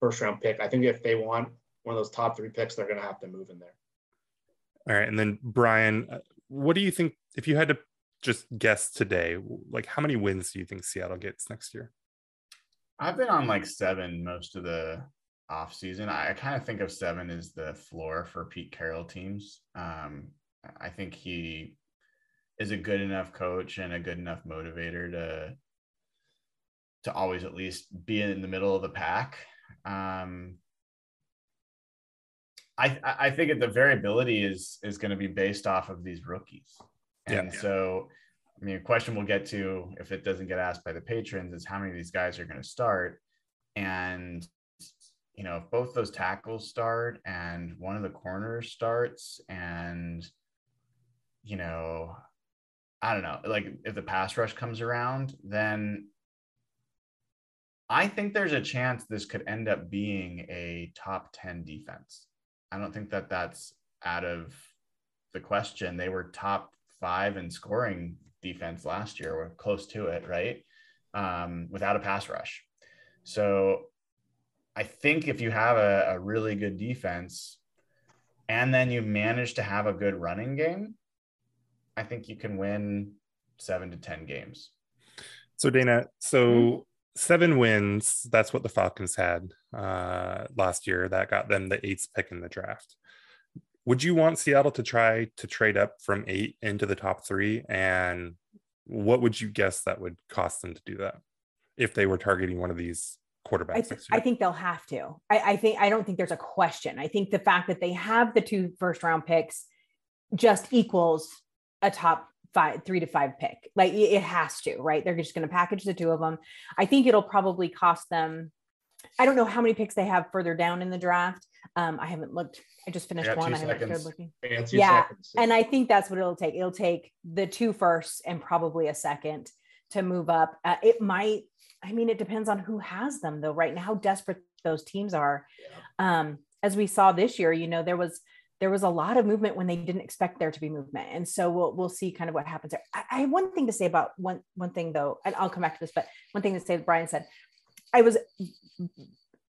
first round pick, I think if they want one of those top three picks, they're going to have to move in there. All right, and then Brian, uh, what do you think if you had to just guess today, like how many wins do you think Seattle gets next year? I've been on like seven most of the off season. I, I kind of think of seven as the floor for Pete Carroll teams. Um, I think he is a good enough coach and a good enough motivator to to always at least be in the middle of the pack. Um, I I think the variability is is going to be based off of these rookies, and yeah. so I mean, a question we'll get to if it doesn't get asked by the patrons is how many of these guys are going to start, and you know if both those tackles start and one of the corners starts and you know, I don't know, like if the pass rush comes around, then I think there's a chance this could end up being a top 10 defense. I don't think that that's out of the question. They were top five in scoring defense last year, or close to it, right? Um, without a pass rush. So I think if you have a, a really good defense and then you manage to have a good running game, I think you can win seven to 10 games. So, Dana, so mm-hmm. Seven wins, that's what the Falcons had uh, last year. That got them the eighth pick in the draft. Would you want Seattle to try to trade up from eight into the top three? And what would you guess that would cost them to do that if they were targeting one of these quarterbacks? I, th- I think they'll have to. I, I think I don't think there's a question. I think the fact that they have the two first round picks just equals a top five, three to five pick. Like it has to, right? They're just going to package the two of them. I think it'll probably cost them I don't know how many picks they have further down in the draft. Um, I haven't looked. I just finished one. I haven't started looking. Yeah. And I think that's what it'll take. It'll take the two firsts and probably a second to move up. Uh, it might. I mean, it depends on who has them, though. Right now, how desperate those teams are. Um, as we saw this year, you know, there was there was a lot of movement when they didn't expect there to be movement, and so we'll we'll see kind of what happens there. I, I have one thing to say about one one thing though, and I'll come back to this, but one thing to say that Brian said, I was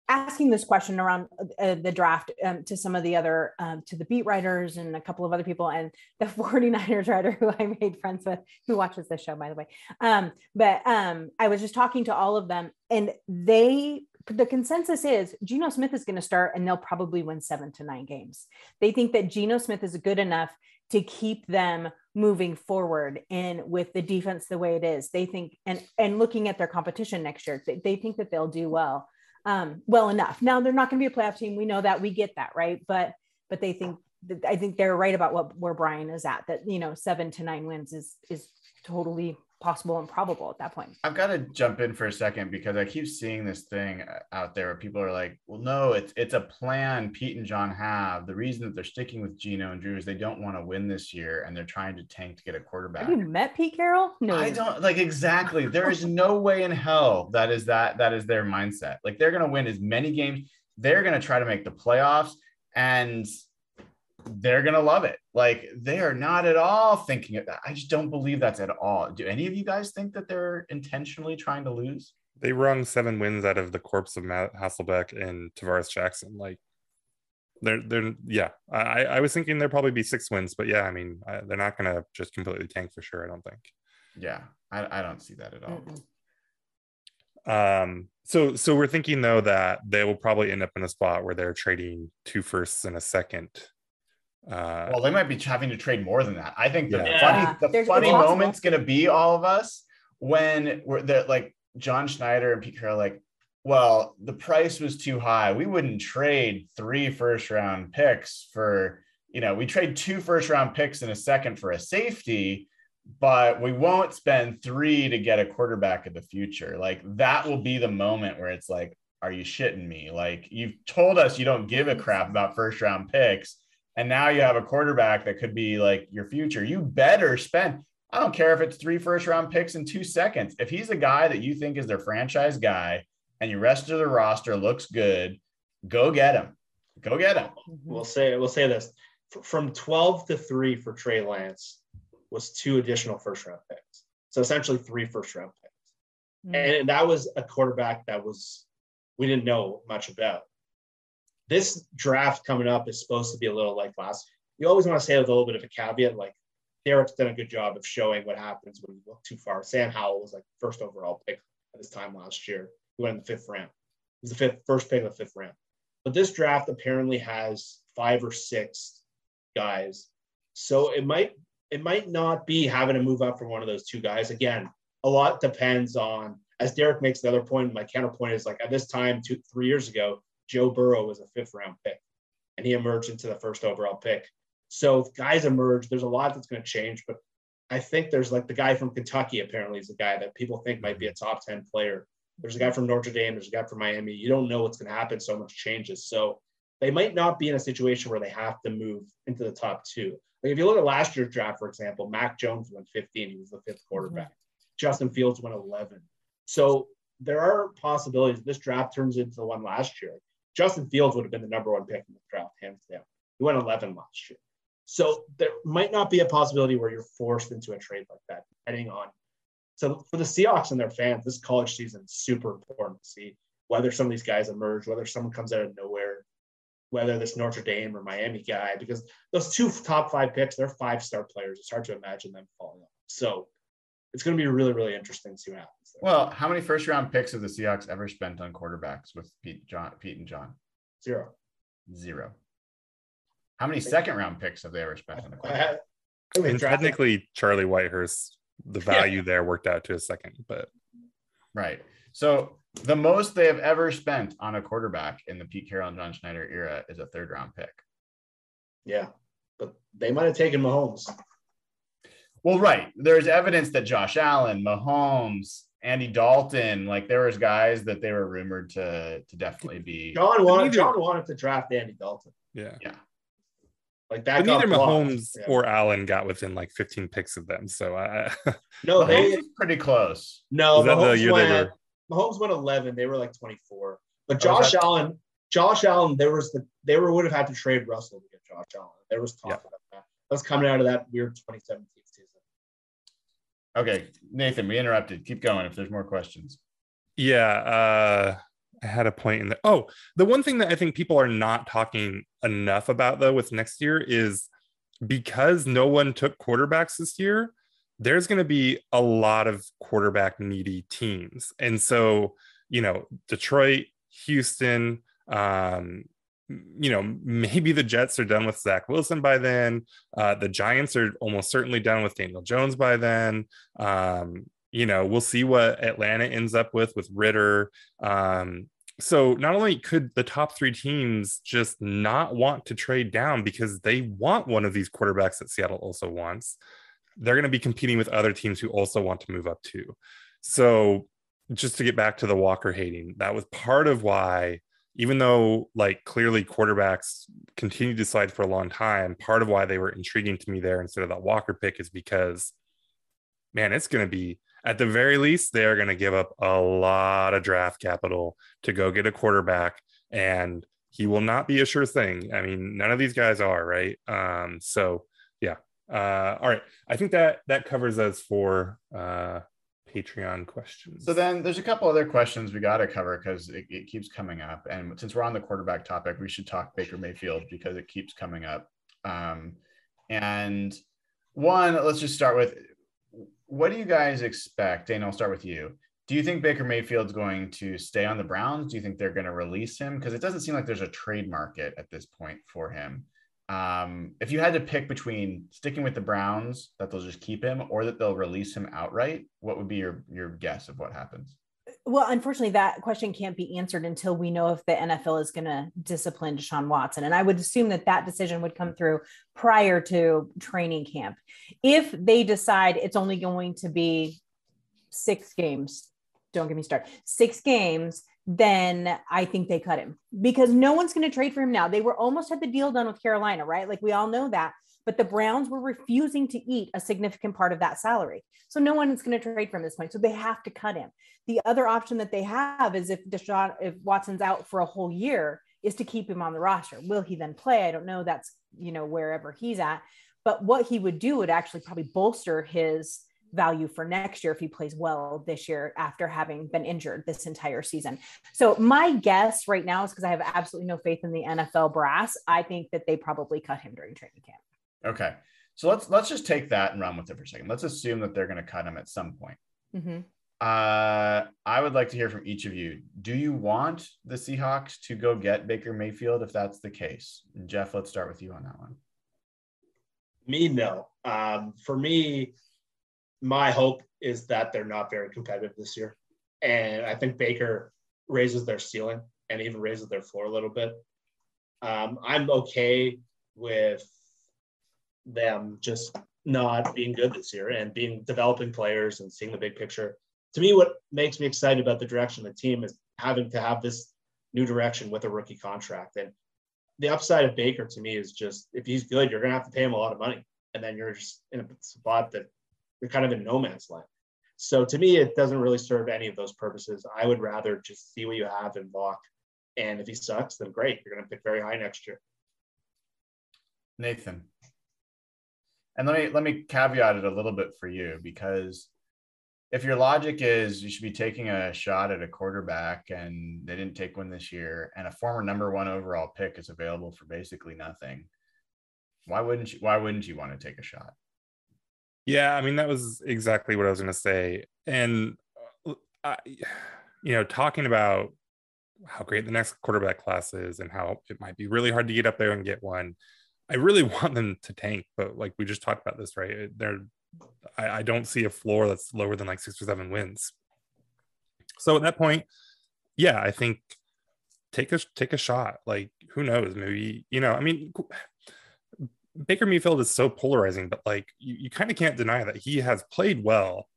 asking this question around uh, the draft um, to some of the other um, to the beat writers and a couple of other people and the 49ers writer who i made friends with who watches this show by the way um, but um, i was just talking to all of them and they the consensus is Geno Smith is going to start and they'll probably win seven to nine games. They think that Geno Smith is good enough to keep them moving forward and with the defense the way it is. They think and and looking at their competition next year, they, they think that they'll do well, um, well enough. Now they're not going to be a playoff team. We know that. We get that, right? But but they think I think they're right about what where Brian is at. That you know seven to nine wins is is totally possible and probable at that point. I've got to jump in for a second because I keep seeing this thing uh, out there where people are like, "Well, no, it's it's a plan Pete and John have. The reason that they're sticking with Geno and Drew is they don't want to win this year and they're trying to tank to get a quarterback." Have you met Pete Carroll? No, I don't like exactly. There is no way in hell that is that that is their mindset. Like they're gonna win as many games. They're gonna try to make the playoffs, and they're gonna love it. Like they are not at all thinking of that. I just don't believe that's at all. Do any of you guys think that they're intentionally trying to lose? They wrung seven wins out of the corpse of Matt Hasselbeck and Tarvaris Jackson. Like they're they're yeah. I I was thinking there'd probably be six wins, but yeah, I mean I, they're not gonna just completely tank for sure. I don't think. Yeah, I, I don't see that at all. Um, so so we're thinking though that they will probably end up in a spot where they're trading two firsts and a second. Uh, Well, they might be having to trade more than that. I think the Yeah. funny, the there's- funny moment's gonna be all of us when we're there, like John Schneider and Pete Carroll, like, well, the price was too high. We wouldn't trade three first round picks for, you know, we trade two first round picks in a second for a safety, but we won't spend three to get a quarterback of the future. Like that will be the moment where it's like, are you shitting me? Like you've told us you don't give a crap about first round picks and now you have a quarterback that could be like your future. You better spend. I don't care if it's three first round picks in two seconds. If he's the guy that you think is their franchise guy and your rest of the roster looks good, go get him. Go get him. We'll say we'll say this from 12 to 3 for Trey Lance was two additional first round picks. So essentially three first round picks. Mm. And that was a quarterback that was we didn't know much about. This draft coming up is supposed to be a little like last. You always want to say with a little bit of a caveat, like Derek's done a good job of showing what happens when you look too far. Sam Howell was like first overall pick at this time last year. He went in the fifth round. He was the fifth first pick of the fifth round. But this draft apparently has five or six guys. So it might it might not be having to move up from one of those two guys. Again, a lot depends on as Derek makes the other point, my counterpoint is like at this time, two, three years ago, Joe Burrow was a fifth round pick and he emerged into the first overall pick. So guys emerge, there's a lot that's going to change, but I think there's like the guy from Kentucky apparently is a guy that people think might be a top 10 player. There's a guy from Notre Dame, there's a guy from Miami. You don't know what's going to happen. So much changes. So they might not be in a situation where they have to move into the top two. Like if you look at last year's draft, for example, Mac Jones went 15. He was the fifth quarterback. Justin Fields went 11. So there are possibilities this draft turns into the one last year. Justin Fields would have been the number one pick in the draft, hands down. He went 11 last year. So there might not be a possibility where you're forced into a trade like that, depending on. So for the Seahawks and their fans, this college season is super important to see whether some of these guys emerge, whether someone comes out of nowhere, whether this Notre Dame or Miami guy, because those two top five picks, they're five star players. It's hard to imagine them falling off. So it's going to be really, really interesting to see what happens. There. Well, how many first round picks have the Seahawks ever spent on quarterbacks with Pete, John, Pete and John? Zero. Zero. How many second round picks have they ever spent on a quarterback? I mean, and drafted- technically, Charlie Whitehurst, the value there worked out to a second, but Right. So the most they have ever spent on a quarterback in the Pete Carroll and John Schneider era is a third round pick. yeah, but they might have taken Mahomes. Well, right. There's evidence that Josh Allen, Mahomes, Andy Dalton. Like there was guys that they were rumored to to definitely be. John wanted John wanted to draft Andy Dalton. Yeah. Yeah. Like that But neither blocked. Mahomes Yeah. or Allen got within like 15 picks of them. So I, I no, Mahomes they pretty close. no Was the Mahomes year they went, were- Mahomes went 11. They were like 24. But Oh, Josh that- Allen, Josh Allen, there was the they were would have had to trade Russell to get Josh Allen. There was talk Yeah. about that. That was coming out of that weird 2017 season. Okay, Nathan, we interrupted. Keep going if there's more questions. Yeah, uh, I had a point in the. Oh, the one thing that I think people are not talking enough about though with next year is because no one took quarterbacks this year, there's going to be a lot of quarterback needy teams. And so, you know, Detroit, Houston, um, you know, maybe the Jets are done with Zach Wilson by then. Uh, the Giants are almost certainly done with Daniel Jones by then. Um, you know, we'll see what Atlanta ends up with with Ridder. Um, so not only could the top three teams just not want to trade down because they want one of these quarterbacks that Seattle also wants, they're going to be competing with other teams who also want to move up too. So just to get back to the Walker hating, that was part of why, even though like clearly quarterbacks continue to slide for a long time, part of why they were intriguing to me there instead of that Walker pick is because, man, it's going to be at the very least, they are going to give up a lot of draft capital to go get a quarterback, and he will not be a sure thing. I mean, none of these guys are, right? Um, so yeah. Uh, all right. I think that that covers us for uh, Patreon questions. So then there's a couple other questions we got to cover because it, it keeps coming up. And since we're on the quarterback topic, we should talk Baker Mayfield because it keeps coming up. Um, and one, let's just start with what do you guys expect? Dana, I'll start with you. Do you think Baker Mayfield's going to stay on the Browns? Do you think they're going to release him? Because it doesn't seem like there's a trade market at this point for him. Um, if you had to pick between sticking with the Browns, that they'll just keep him, or that they'll release him outright, what would be your your guess of what happens? Well, unfortunately, that question can't be answered until we know if the NFL is going to discipline Deshaun Watson. And I would assume that that decision would come through prior to training camp. If they decide it's only going to be six games, don't get me started, six games, then I think they cut him because no one's going to trade for him now. They were almost had the deal done with Carolina, right? Like we all know that. But the Browns were refusing to eat a significant part of that salary. So no one is going to trade from this point. So they have to cut him. The other option that they have is if Deshaun, if Watson's out for a whole year, is to keep him on the roster. Will he then play? I don't know. That's you know wherever he's at. But what he would do would actually probably bolster his value for next year if he plays well this year after having been injured this entire season. So my guess right now is because I have absolutely no faith in the NFL brass. I think that they probably cut him during training camp. Okay. So let's let's just take that and run with it for a second. Let's assume that they're going to cut him at some point. Mm-hmm. Uh, I would like to hear from each of you. Do you want the Seahawks to go get Baker Mayfield if that's the case? Jeff, let's start with you on that one. Me, no. Um, for me, my hope is that they're not very competitive this year. And I think Baker raises their ceiling and even raises their floor a little bit. Um, I'm okay with them just not being good this year and being developing players and seeing the big picture. To me, what makes me excited about the direction of the team is having to have this new direction with a rookie contract. And the upside of Baker to me is just if he's good, you're going to have to pay him a lot of money. And then you're just in a spot that you're kind of in no man's land. So to me, it doesn't really serve any of those purposes. I would rather just see what you have in Bach. And if he sucks, then great. You're going to pick very high next year. Nathan. And let me let me caveat it a little bit for you because if your logic is you should be taking a shot at a quarterback and they didn't take one this year and a former number one overall pick is available for basically nothing, why wouldn't you why wouldn't you want to take a shot? Yeah, I mean that was exactly what I was going to say, and uh, I, you know, talking about how great the next quarterback class is and how it might be really hard to get up there and get one. I really want them to tank, but like we just talked about this, right? They're I, I don't see a floor that's lower than like six or seven wins. So at that point, yeah, I think take a take a shot. Like who knows? Maybe you know. I mean, Baker Mayfield is so polarizing, but like you, you kind of can't deny that he has played well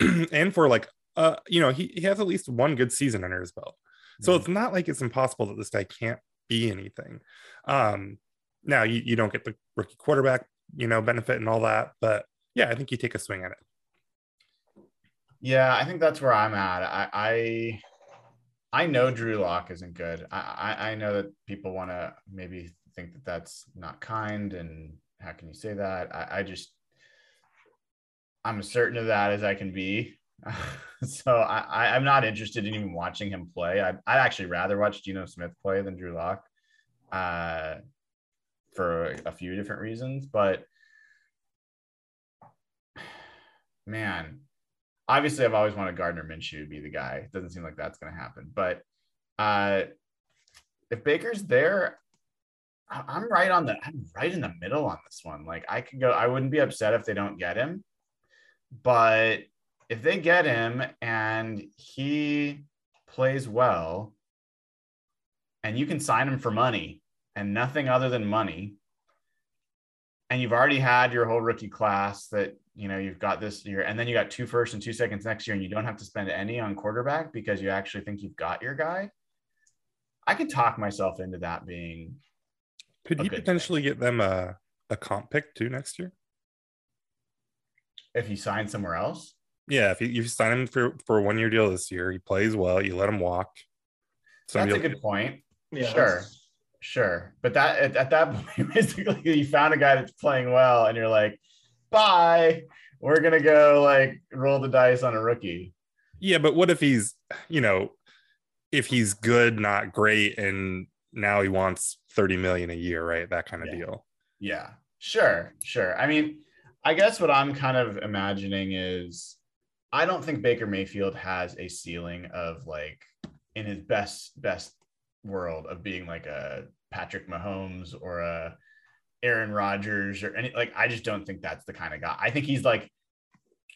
and for like uh you know he, he has at least one good season under his belt so Mhm. it's not like it's impossible that this guy can't be anything um now you, you don't get the rookie quarterback you know benefit and all that but yeah i think you take a swing at it Yeah, I think that's where I'm at. I I, I know Drew Lock isn't good. I, I I know that people want to maybe think that that's not kind, and how can you say that? I, I just I'm as certain of that as I can be. so I, I'm not interested in even watching him play. I I'd actually rather watch Geno Smith play than Drew Lock, uh, for a few different reasons. But man, obviously I've always wanted Gardner Minshew to be the guy. It doesn't seem like that's going to happen. But uh, if Baker's there, I'm right on the I'm right in the middle on this one. Like I could go, I wouldn't be upset if they don't get him. But if they get him and he plays well, and you can sign him for money and nothing other than money, and you've already had your whole rookie class that you know you've got this year and then you got two first and two seconds next year and you don't have to spend any on quarterback because you actually think you've got your guy i could talk myself into that being could A you potentially get them a, a comp pick too next year? If he signs somewhere else? Yeah if you, you sign him for for a one year deal this year he plays well you let him walk. That's a Somebody- good point. Yeah, Sure. that's- sure. But that at, at that point basically you found a guy that's playing well and you're like bye. We're gonna go like roll the dice on a rookie. Yeah, but what if he's, you know, if he's good, not great, and now he wants 30 million a year, right? That kind of Yeah. deal. Yeah, sure, sure. I mean, I guess what I'm kind of imagining is I don't think Baker Mayfield has a ceiling of like in his best best world of being like a Patrick Mahomes or a Aaron Rodgers or any like I just don't think that's the kind of guy. I think he's like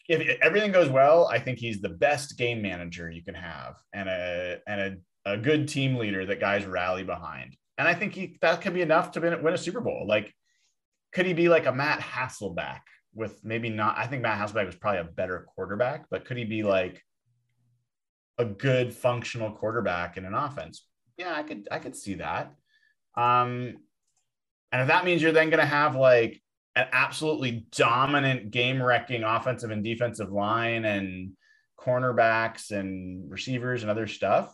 if everything goes well, I think he's the best game manager you can have and a and a, a good team leader that guys rally behind. And I think he that could be enough to win, win a Super Bowl. Like could he be like a Matt Hasselbeck with maybe not? I think Matt Hasselbeck was probably a better quarterback, but could he be like a good functional quarterback in an offense? Yeah, I could I could see that. Um, and if that means you're then going to have like an absolutely dominant game wrecking offensive and defensive line and cornerbacks and receivers and other stuff,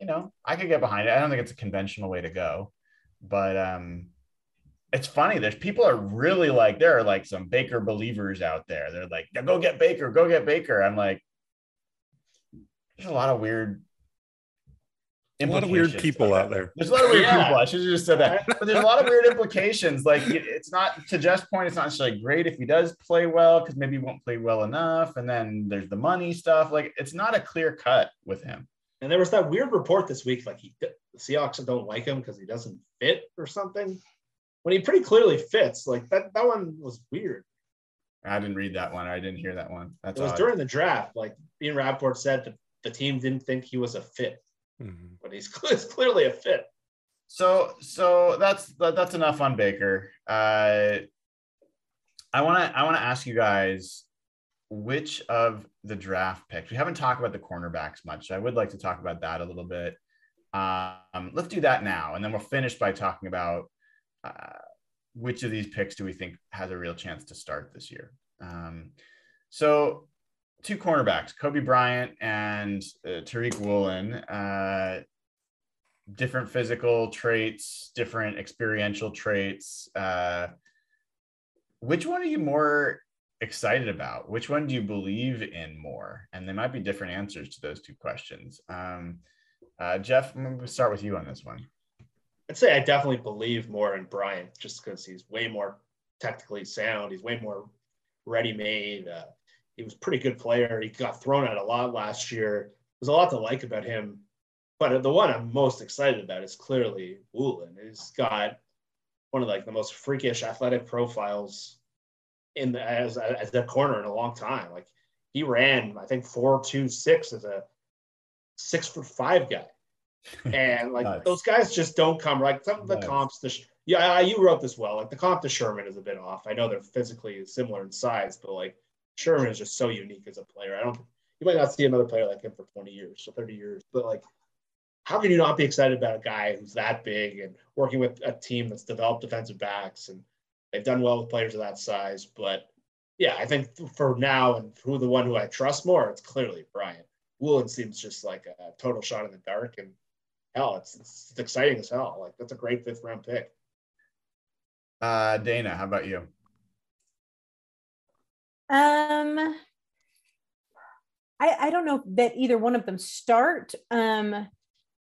you know, I could get behind it. I don't think it's a conventional way to go, but um, it's funny. There's people are really like there are like some Baker believers out there. They're like, go get Baker, go get Baker. I'm like, there's a lot of weird. A lot of weird people out there. There's a lot of weird Yeah. people. I should have just said that. But there's a lot of weird implications. Like it- it's not to Jeff's point. It's not necessarily great if he does play well because maybe he won't play well enough. And then there's the money stuff. Like it's not a clear cut with him. And there was that weird report this week, like he the Seahawks don't like him because he doesn't fit or something. When he pretty clearly fits, like that that one was weird. I didn't read that one. I didn't hear that one. That's it was odd. during the draft. Like Ian Rapoport said that the team didn't think he was a fit, Mhm. but he's, he's clearly a fit. So so that's that, that's enough on Baker. Uh, I want to I want to ask you guys which of the draft picks we haven't talked about the cornerbacks much. So I would like to talk about that a little bit. Um, let's do that now, and then we'll finish by talking about uh, which of these picks do we think has a real chance to start this year. Um, so two cornerbacks, Coby Bryant and uh, Tariq Woolen. Uh, different physical traits, different experiential traits. Uh, which one are you more excited about? Which one do you believe in more? And there might be different answers to those two questions. Um, uh, Jeff, I'm going to start with you on this one. I'd say I definitely believe more in Bryant just because he's way more technically sound. He's way more ready made. Uh, he was a pretty good player. He got thrown at a lot last year. There's a lot to like about him. But the one I'm most excited about is clearly Woolen. He's got one of like the most freakish athletic profiles in the as as a corner in a long time. Like he ran, I think four two six as a six foot five guy. And like Nice. those guys just don't come right. Some of the Nice. comps Sh- yeah, you wrote this well. Like the comp to Sherman is a bit off. I know they're physically similar in size, but like Sherman is just so unique as a player. I don't you might not see another player like him for 20 years, or 30 years, but like how can you not be excited about a guy who's that big and working with a team that's developed defensive backs and they've done well with players of that size? But yeah, I think for now and who the one who I trust more, it's clearly Bryant. Woolen seems just like a total shot in the dark, and hell, it's, it's, it's exciting as hell. Like that's a great fifth round pick. Uh, Dana, how about you? Um, I I don't know that either one of them start. Um,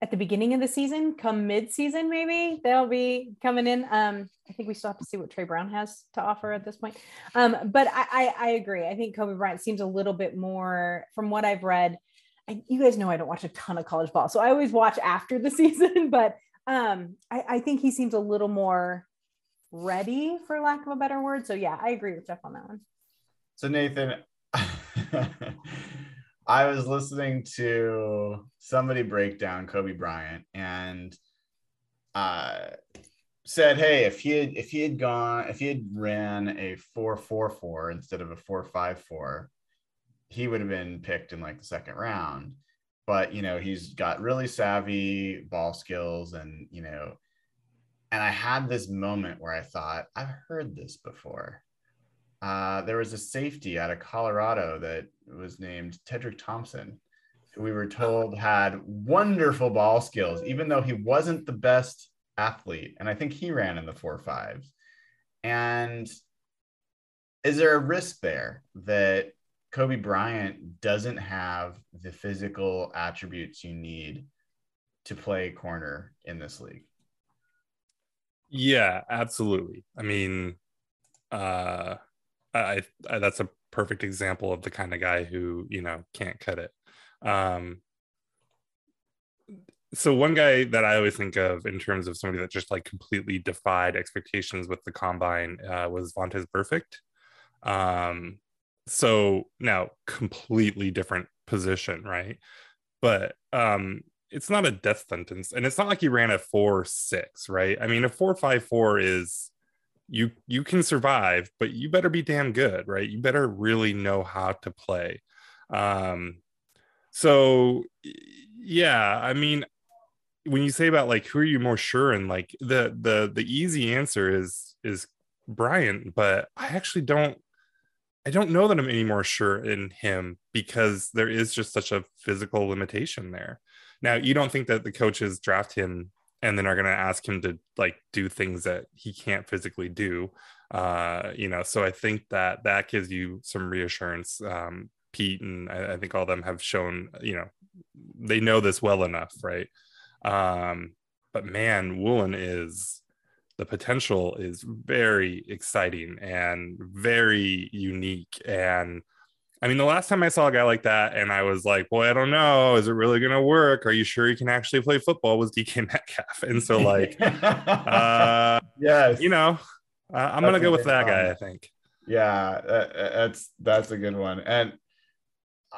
at the beginning of the season, come mid-season, maybe they'll be coming in. Um, I think we still have to see what Tre Brown has to offer at this point. Um, but I, I, I agree. I think Coby Bryant seems a little bit more, from what I've read. I, you guys know I don't watch a ton of college ball, so I always watch after the season. But um, I, I think he seems a little more ready, for lack of a better word. So yeah, I agree with Jeff on that one. So Nathan, I was listening to somebody break down Coby Bryant and uh, said, "Hey, if he had if he had gone if he had ran a four four four instead of a four five four, he would have been picked in like the second round." But you know, he's got really savvy ball skills, and you know, and I had this moment where I thought, "I've heard this before." uh, there was a safety out of Colorado that was named Tedric Thompson, who we were told had wonderful ball skills, even though he wasn't the best athlete. And I think he ran in the four fives. And is there a risk there that Coby Bryant doesn't have the physical attributes you need to play corner in this league? Yeah, absolutely. I mean, uh, I, I that's a perfect example of the kind of guy who you know can't cut it. Um, so one guy that I always think of in terms of somebody that just like completely defied expectations with the combine uh, was Vontaze Burfict. Um, so now completely different position, right? But um, it's not a death sentence, and it's not like he ran a four six, right? I mean, a four five four is you you can survive but you better be damn good right you better really know how to play um so yeah i mean when you say about like who are you more sure in like the the the easy answer is is Bryant but I actually don't I don't know that I'm any more sure in him because there is just such a physical limitation there. Now, you don't think that the coaches draft him and then are going to ask him to like do things that he can't physically do uh you know so i think that that gives you some reassurance um pete and I, I, think all of them have shown you know they know this well enough right um but man woolen is the potential is very exciting and very unique and I mean, the last time I saw a guy like that, and I was like, boy, I don't know, is it really going to work? Are you sure he can actually play football? Was DK Metcalf, and so like, uh, yes, you know, uh, I'm going to go with that guy. I think. Yeah, that's that's a good one, and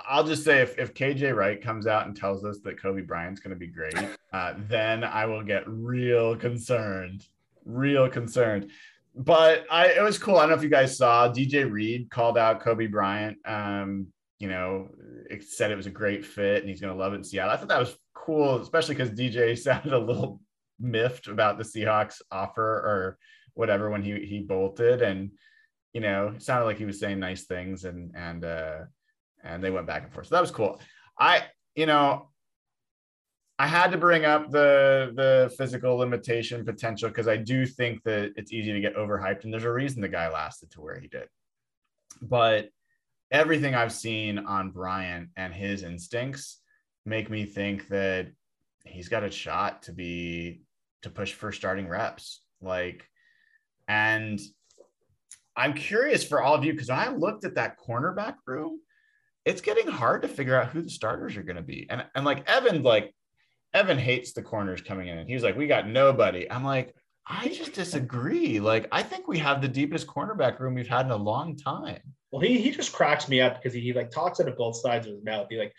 I'll just say if, if KJ Wright comes out and tells us that Coby Bryant's going to be great, uh, then I will get real concerned, real concerned but I it was cool. I don't know if you guys saw DJ Reed called out Coby Bryant. Um, you know, it said it was a great fit and he's going to love it in Seattle. I thought that was cool, especially because DJ sounded a little miffed about the Seahawks offer or whatever when he he bolted, and you know, sounded like he was saying nice things and and uh and they went back and forth. So that was cool. I you know I had to bring up the the physical limitation potential because I do think that it's easy to get overhyped, and there's a reason the guy lasted to where he did. But everything I've seen on Brian and his instincts make me think that he's got a shot to be to push for starting reps. Like, and I'm curious for all of you because I looked at that cornerback room, it's getting hard to figure out who the starters are going to be. And and like Evan, like Evan hates the corners coming in. And he was like, we got nobody. I'm like, I just disagree. Like, I think we have the deepest cornerback room we've had in a long time. Well, he he just cracks me up because he, he like talks out of both sides of his mouth. He like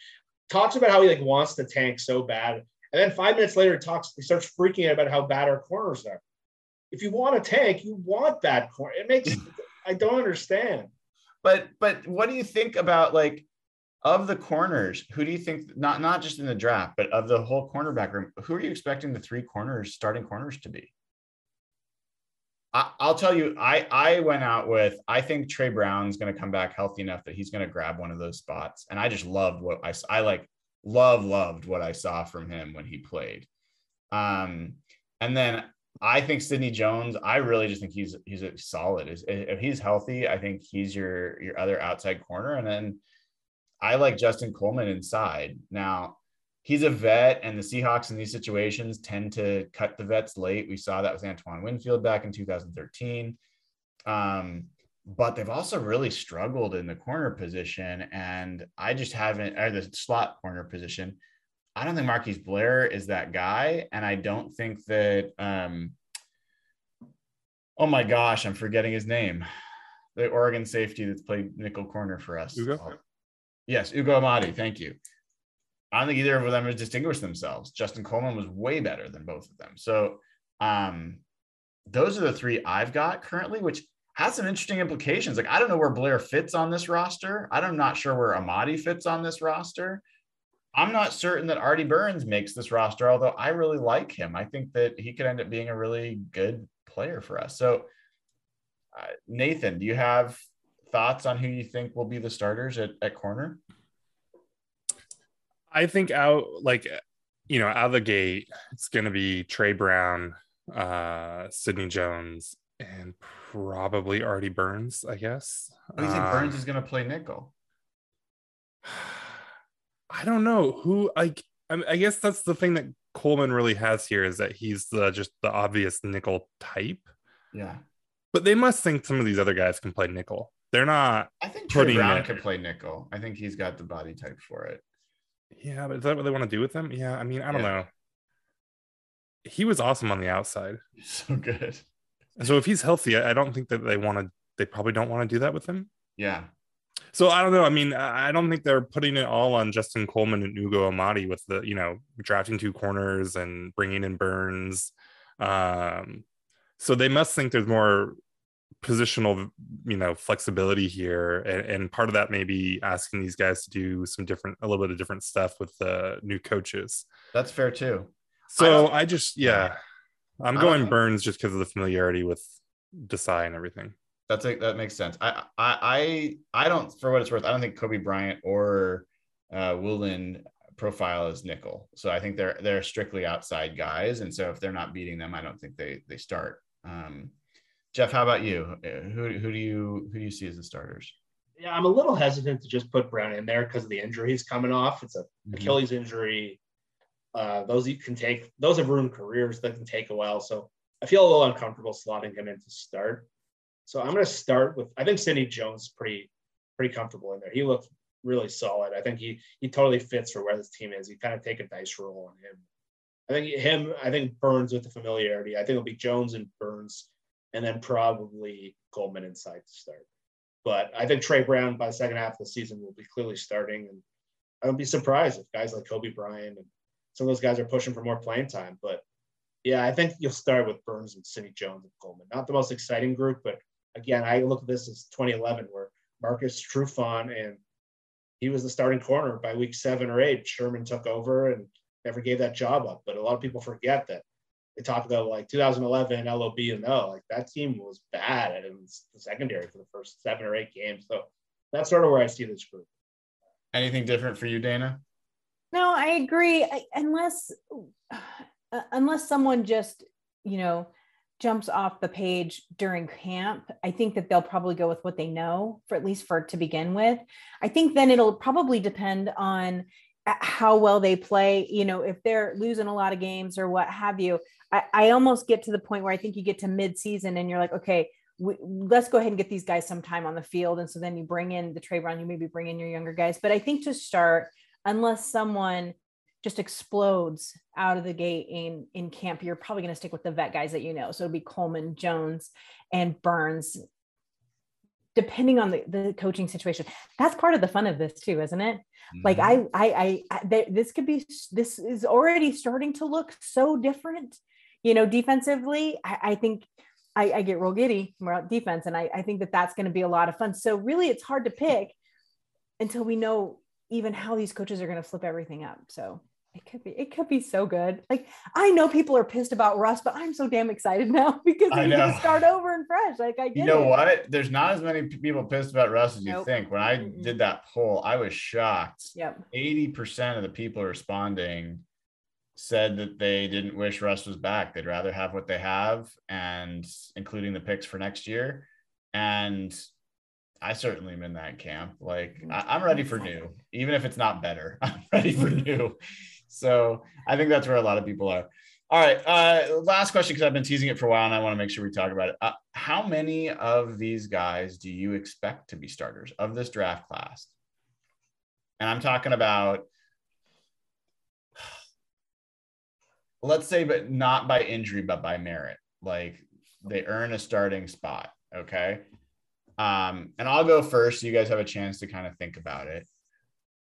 talks about how he like wants to tank so bad, and then five minutes later, he talks. He starts freaking out about how bad our corners are. If you want to tank, you want that corner. It makes I don't understand. but but what do you think about like of the corners? Who do you think not not just in the draft, but of the whole cornerback room? Who are you expecting the three corners starting corners to be? I, I'll tell you, I I went out with I think Tre Brown's going to come back healthy enough that he's going to grab one of those spots, and I just loved what I I like love loved what I saw from him when he played. Um, and then I think Sidney Jones. I really just think he's he's a solid. If he's healthy, I think he's your your other outside corner. And then I like Justin Coleman inside. Now he's a vet, and the Seahawks in these situations tend to cut the vets late. We saw that with Antoine Winfield back in 2013. Um, but they've also really struggled in the corner position, and I just haven't or the slot corner position. I don't think Marquise Blair is that guy, and I don't think that. Um, oh my gosh, I'm forgetting his name. The Oregon safety that's played nickel corner for us. Yes, Ugo Amadi. Thank you. I don't think either of them has distinguished themselves. Justin Coleman was way better than both of them. So, um, those are the three I've got currently, which has some interesting implications. Like, I don't know where Blair fits on this roster. I'm not sure where Amadi fits on this roster. I'm not certain that Artie Burns makes this roster, although I really like him. I think that he could end up being a really good player for us. So, uh, Nathan, do you have thoughts on who you think will be the starters at, at corner? I think out like you know out of the gate, it's going to be Tre Brown, uh, Sidney Jones, and probably Artie Burns. I guess. Do you think um, Burns is going to play nickel? I don't know who like I, I guess that's the thing that Coleman really has here is that he's the just the obvious nickel type. Yeah. But they must think some of these other guys can play nickel. They're not. I think Tre Brown it, could play nickel. I think he's got the body type for it. Yeah, but is that what they want to do with him? Yeah, I mean, I don't yeah. know. He was awesome on the outside. So good. So if he's healthy, I don't think that they want to. They probably don't want to do that with him. Yeah, so I don't know. I mean, I don't think they're putting it all on Justin Coleman and Ugo Amadi with the, you know, drafting two corners and bringing in Burns. Um, so they must think there's more positional, you know, flexibility here, and, and part of that may be asking these guys to do some different, a little bit of different stuff with the new coaches. That's fair too. So I, I just, yeah, I'm going Burns just because of the familiarity with Desai and everything. That's a, that makes sense. I, I I I don't for what it's worth. I don't think Coby Bryant or uh, Woolen profile as nickel. So I think they're they're strictly outside guys, and so if they're not beating them, I don't think they they start. Um, Jeff, how about you? Uh, who who do you who do you see as the starters? Yeah, I'm a little hesitant to just put Brown in there because of the injury he's coming off. It's a mm-hmm. Achilles injury. Uh, those you can take those have ruined careers that can take a while. So I feel a little uncomfortable slotting him in to start. So I'm going to start with I think Sidney Jones pretty pretty comfortable in there. He looked really solid. I think he he totally fits for where this team is. You kind of take a dice roll on him. I think him. I think Burns with the familiarity. I think it'll be Jones and Burns, and then probably Coleman inside to start. But I think Tre Brown by the second half of the season will be clearly starting, and I would be surprised if guys like Coby Bryant and some of those guys are pushing for more playing time. But yeah, I think you'll start with Burns and Sidney Jones and Coleman. Not the most exciting group, but again, I look at this as 2011, where Marcus Trufant and he was the starting corner by week seven or eight. Sherman took over and never gave that job up. But a lot of people forget that they topic of like 2011 LOB and no, like that team was bad at the secondary for the first seven or eight games. So that's sort of where I see this group. Anything different for you, Dana? No, I agree. I, unless uh, unless someone just you know jumps off the page during camp i think that they'll probably go with what they know for at least for to begin with i think then it'll probably depend on uh, how well they play you know if they're losing a lot of games or what have you i, I almost get to the point where i think you get to mid-season and you're like okay we, let's go ahead and get these guys some time on the field and so then you bring in the trade run you maybe bring in your younger guys but i think to start unless someone just explodes out of the gate in in camp, you're probably going to stick with the vet guys that you know. So it'll be Coleman, Jones, and Burns, depending on the, the coaching situation. That's part of the fun of this too, isn't it? Mm-hmm. Like I, I, I, I, this could be. This is already starting to look so different. You know, defensively, I, I think I, I get real giddy about defense, and I, I think that that's going to be a lot of fun. So really, it's hard to pick until we know even how these coaches are going to flip everything up. So it could be it could be so good. Like I know people are pissed about Russ, but I'm so damn excited now because I know. gonna start over and fresh. Like I get You know it. what? There's not as many people pissed about Russ as you think. When I did that poll, I was shocked. Yep. 80% of the people responding said that they didn't wish Russ was back. They'd rather have what they have and including the picks for next year. And I certainly am in that camp. Like I, I'm ready for new, even if it's not better. I'm ready for new. So I think that's where a lot of people are. All right. Uh, last question because I've been teasing it for a while and I want to make sure we talk about it. Uh, how many of these guys do you expect to be starters of this draft class? And I'm talking about, let's say, but not by injury, but by merit. Like they earn a starting spot. Okay. Um, and I'll go first. So you guys have a chance to kind of think about it.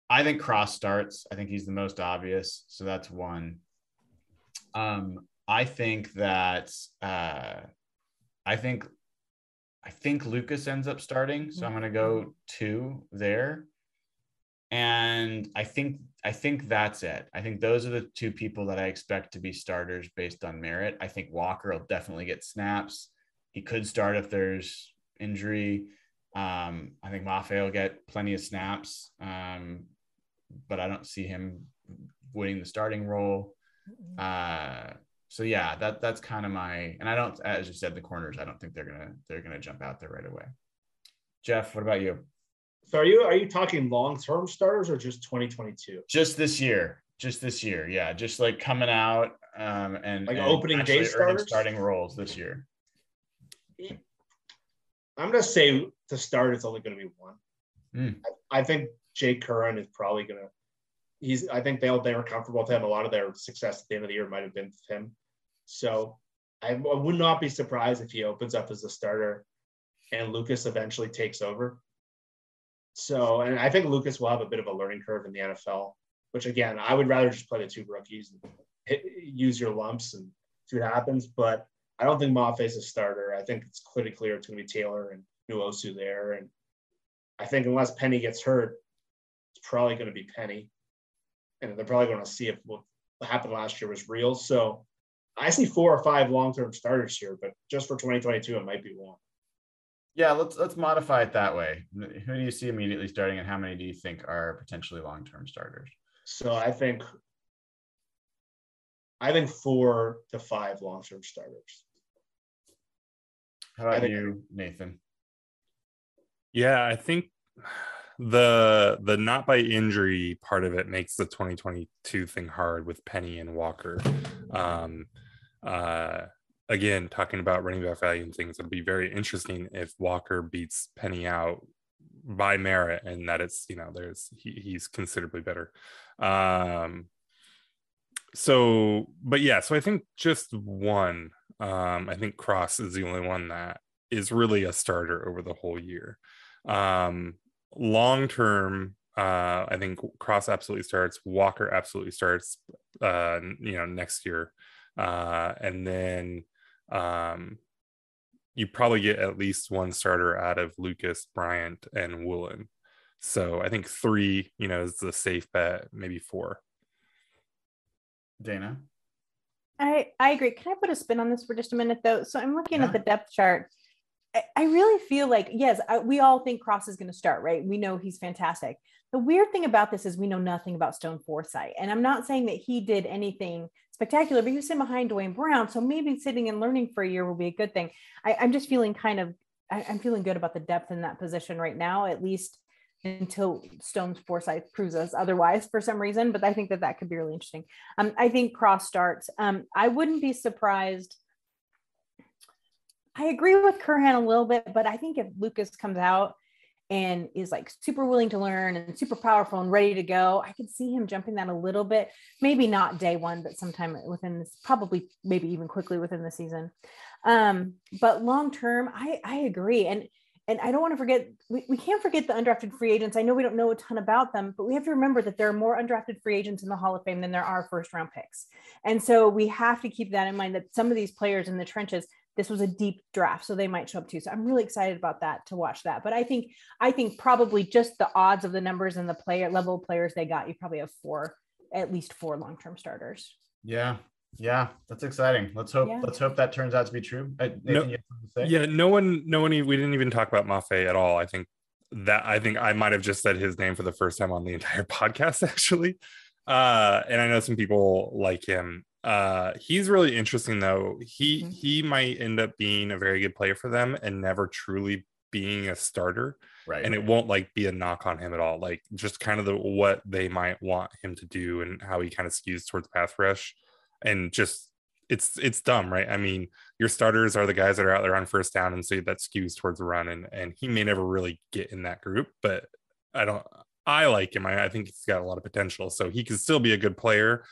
I think Cross starts. I think he's the most obvious. So that's one. Um, I think that uh, I think I think Lucas ends up starting. So I'm gonna go two there. And I think I think that's it. I think those are the two people that I expect to be starters based on merit. I think Walker will definitely get snaps. He could start if there's injury. Um, I think Mafe will get plenty of snaps, um, but I don't see him winning the starting role. Uh, so yeah, that that's kind of my. And I don't, as you said, the corners. I don't think they're gonna they're gonna jump out there right away. Jeff, what about you? So are you are you talking long term starters or just 2022? Just this year, just this year, yeah, just like coming out um, and Like and opening day starters? starting roles this year. I'm gonna say to start, it's only gonna be one. Hmm. I, I think Jake Curhan is probably gonna. He's. I think they they were comfortable with him. A lot of their success at the end of the year might have been with him. So I, I would not be surprised if he opens up as a starter, and Lucas eventually takes over. So, and I think Lucas will have a bit of a learning curve in the NFL. Which again, I would rather just play the two rookies and hit, use your lumps and see what happens. But I don't think Mafe's a starter. I think it's pretty clear it's going to be Taylor and Nwosu there. And I think unless Penny gets hurt, it's probably going to be Penny. And they're probably going to see if what happened last year was real. So I see four or five long-term starters here, but just for 2022, it might be one. Yeah, let's let's modify it that way. Who do you see immediately starting, and how many do you think are potentially long term starters? So I think I think four to five long-term starters. How about think- you, Nathan? Yeah, I think the the not by injury part of it makes the 2022 thing hard with Penny and Walker. Um, uh, again, talking about running back value and things, it'll be very interesting if Walker beats Penny out by merit and that it's you know there's he, he's considerably better. Um, so, but yeah, so I think just one. Um, I think Cross is the only one that is really a starter over the whole year. Um, long term, uh, I think Cross absolutely starts. Walker absolutely starts. Uh, you know, next year, uh, and then um, you probably get at least one starter out of Lucas, Bryant, and Woolen. So I think three, you know, is the safe bet. Maybe four. Dana? I, I agree. Can I put a spin on this for just a minute though? So I'm looking Yeah. at the depth chart. I, I really feel like, yes, I, we all think Cross is going to start, right? We know he's fantastic. The weird thing about this is we know nothing about Stone Forsythe. And I'm not saying that he did anything spectacular, but was sitting behind Duane Brown. So maybe sitting and learning for a year will be a good thing. I, I'm just feeling kind of, I, I'm feeling good about the depth in that position right now, at least until Stone's Forsythe proves us otherwise for some reason. But I think that that could be really interesting. Um, I think Cross starts. Um, I wouldn't be surprised. I agree with Curhan a little bit, but I think if Lucas comes out and is like super willing to learn and super powerful and ready to go, I could see him jumping that a little bit. Maybe not day one, but sometime within this, probably maybe even quickly within the season. Um, but long term, I I agree. And and I don't want to forget, we, we can't forget the undrafted free agents. I know we don't know a ton about them, but we have to remember that there are more undrafted free agents in the Hall of Fame than there are first round picks. And so we have to keep that in mind that some of these players in the trenches, this was a deep draft, so they might show up too. So I'm really excited about that to watch that. But I think I think probably just the odds of the numbers and the player level of players they got, you probably have four, at least four long term starters. Yeah, yeah, that's exciting. Let's hope Yeah. let's hope that turns out to be true. Uh, Nathan, No- you have to say? Yeah, no one, no one. We didn't even talk about Mafe at all. I think that I think I might have just said his name for the first time on the entire podcast, actually. Uh, and I know some people like him. Uh, he's really interesting though. He Mhm. he might end up being a very good player for them and never truly being a starter. right. And it won't like be a knock on him at all. Like just kind of the what they might want him to do and how he kind of skews towards pass rush, and just it's it's dumb, right? I mean, your starters are the guys that are out there on first down, and so that skews towards the run, and and he may never really get in that group, but I don't. I like him. I, I think he's got a lot of potential, so he could still be a good player,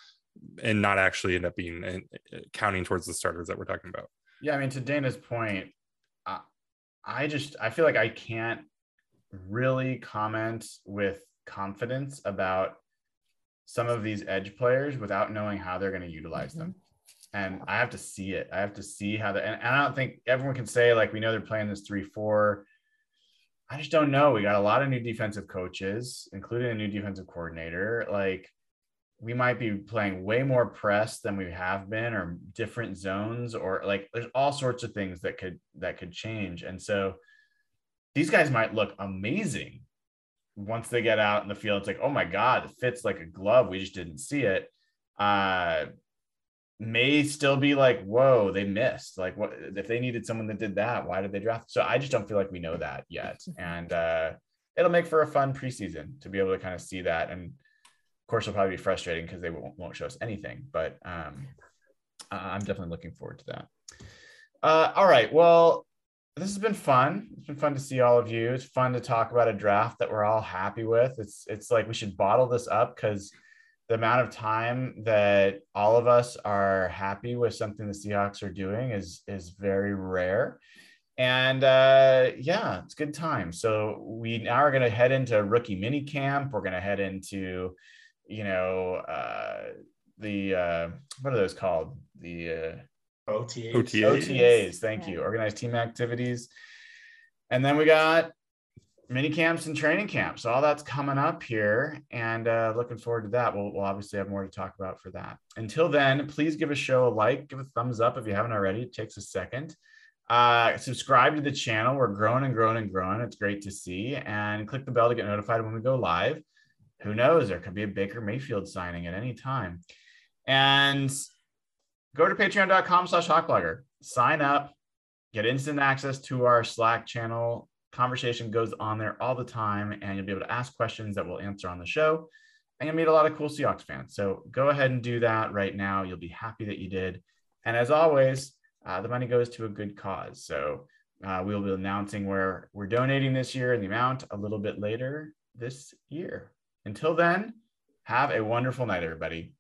and not actually end up being uh, counting towards the starters that we're talking about. Yeah, I mean, to Dana's point, I, I just I feel like I can't really comment with confidence about some of these edge players without knowing how they're going to utilize them. And I have to see it. I have to see how that. And, and I don't think everyone can say like we know they're playing this three four. I just don't know. We got a lot of new defensive coaches, including a new defensive coordinator. Like we might be playing way more press than we have been or different zones or like there's all sorts of things that could that could change. And so these guys might look amazing once they get out in the field. It's like oh my god it fits like a glove. We just didn't see it. Uh may still be like whoa they missed. Like what if they needed someone that did that why did they draft? So i just don't feel like we know that yet. And uh it'll make for a fun preseason to be able to kind of see that. And of course, it'll probably be frustrating because they won't, won't show us anything, but um, I'm definitely looking forward to that. Uh, all right. Well, this has been fun. It's been fun to see all of you. It's fun to talk about a draft that we're all happy with. It's it's like we should bottle this up because the amount of time that all of us are happy with something the Seahawks are doing is is very rare. And uh, yeah, it's good time. So we now are going to head into rookie mini camp. We're going to head into you know, uh, the uh, what are those called? The uh, OTAs. OTA. OTAs. Thank Yeah. you. Organized team activities. And then we got mini camps and training camps. So all that's coming up here, and uh, looking forward to that. We'll, we'll obviously have more to talk about for that. Until then, please give a show a like, give a thumbs up if you haven't already. It takes a second. Uh, subscribe to the channel. We're growing and growing and growing. It's great to see. And click the bell to get notified when we go live who knows? There could be a Baker Mayfield signing at any time. And go to patreon.com slash hawkblogger. Sign up, get instant access to our Slack channel. Conversation goes on there all the time, and you'll be able to ask questions that we'll answer on the show. And you'll meet a lot of cool Seahawks fans. So go ahead and do that right now. You'll be happy that you did. And as always, uh, the money goes to a good cause. So uh, we'll be announcing where we're donating this year and the amount a little bit later this year. Until then, have a wonderful night, everybody.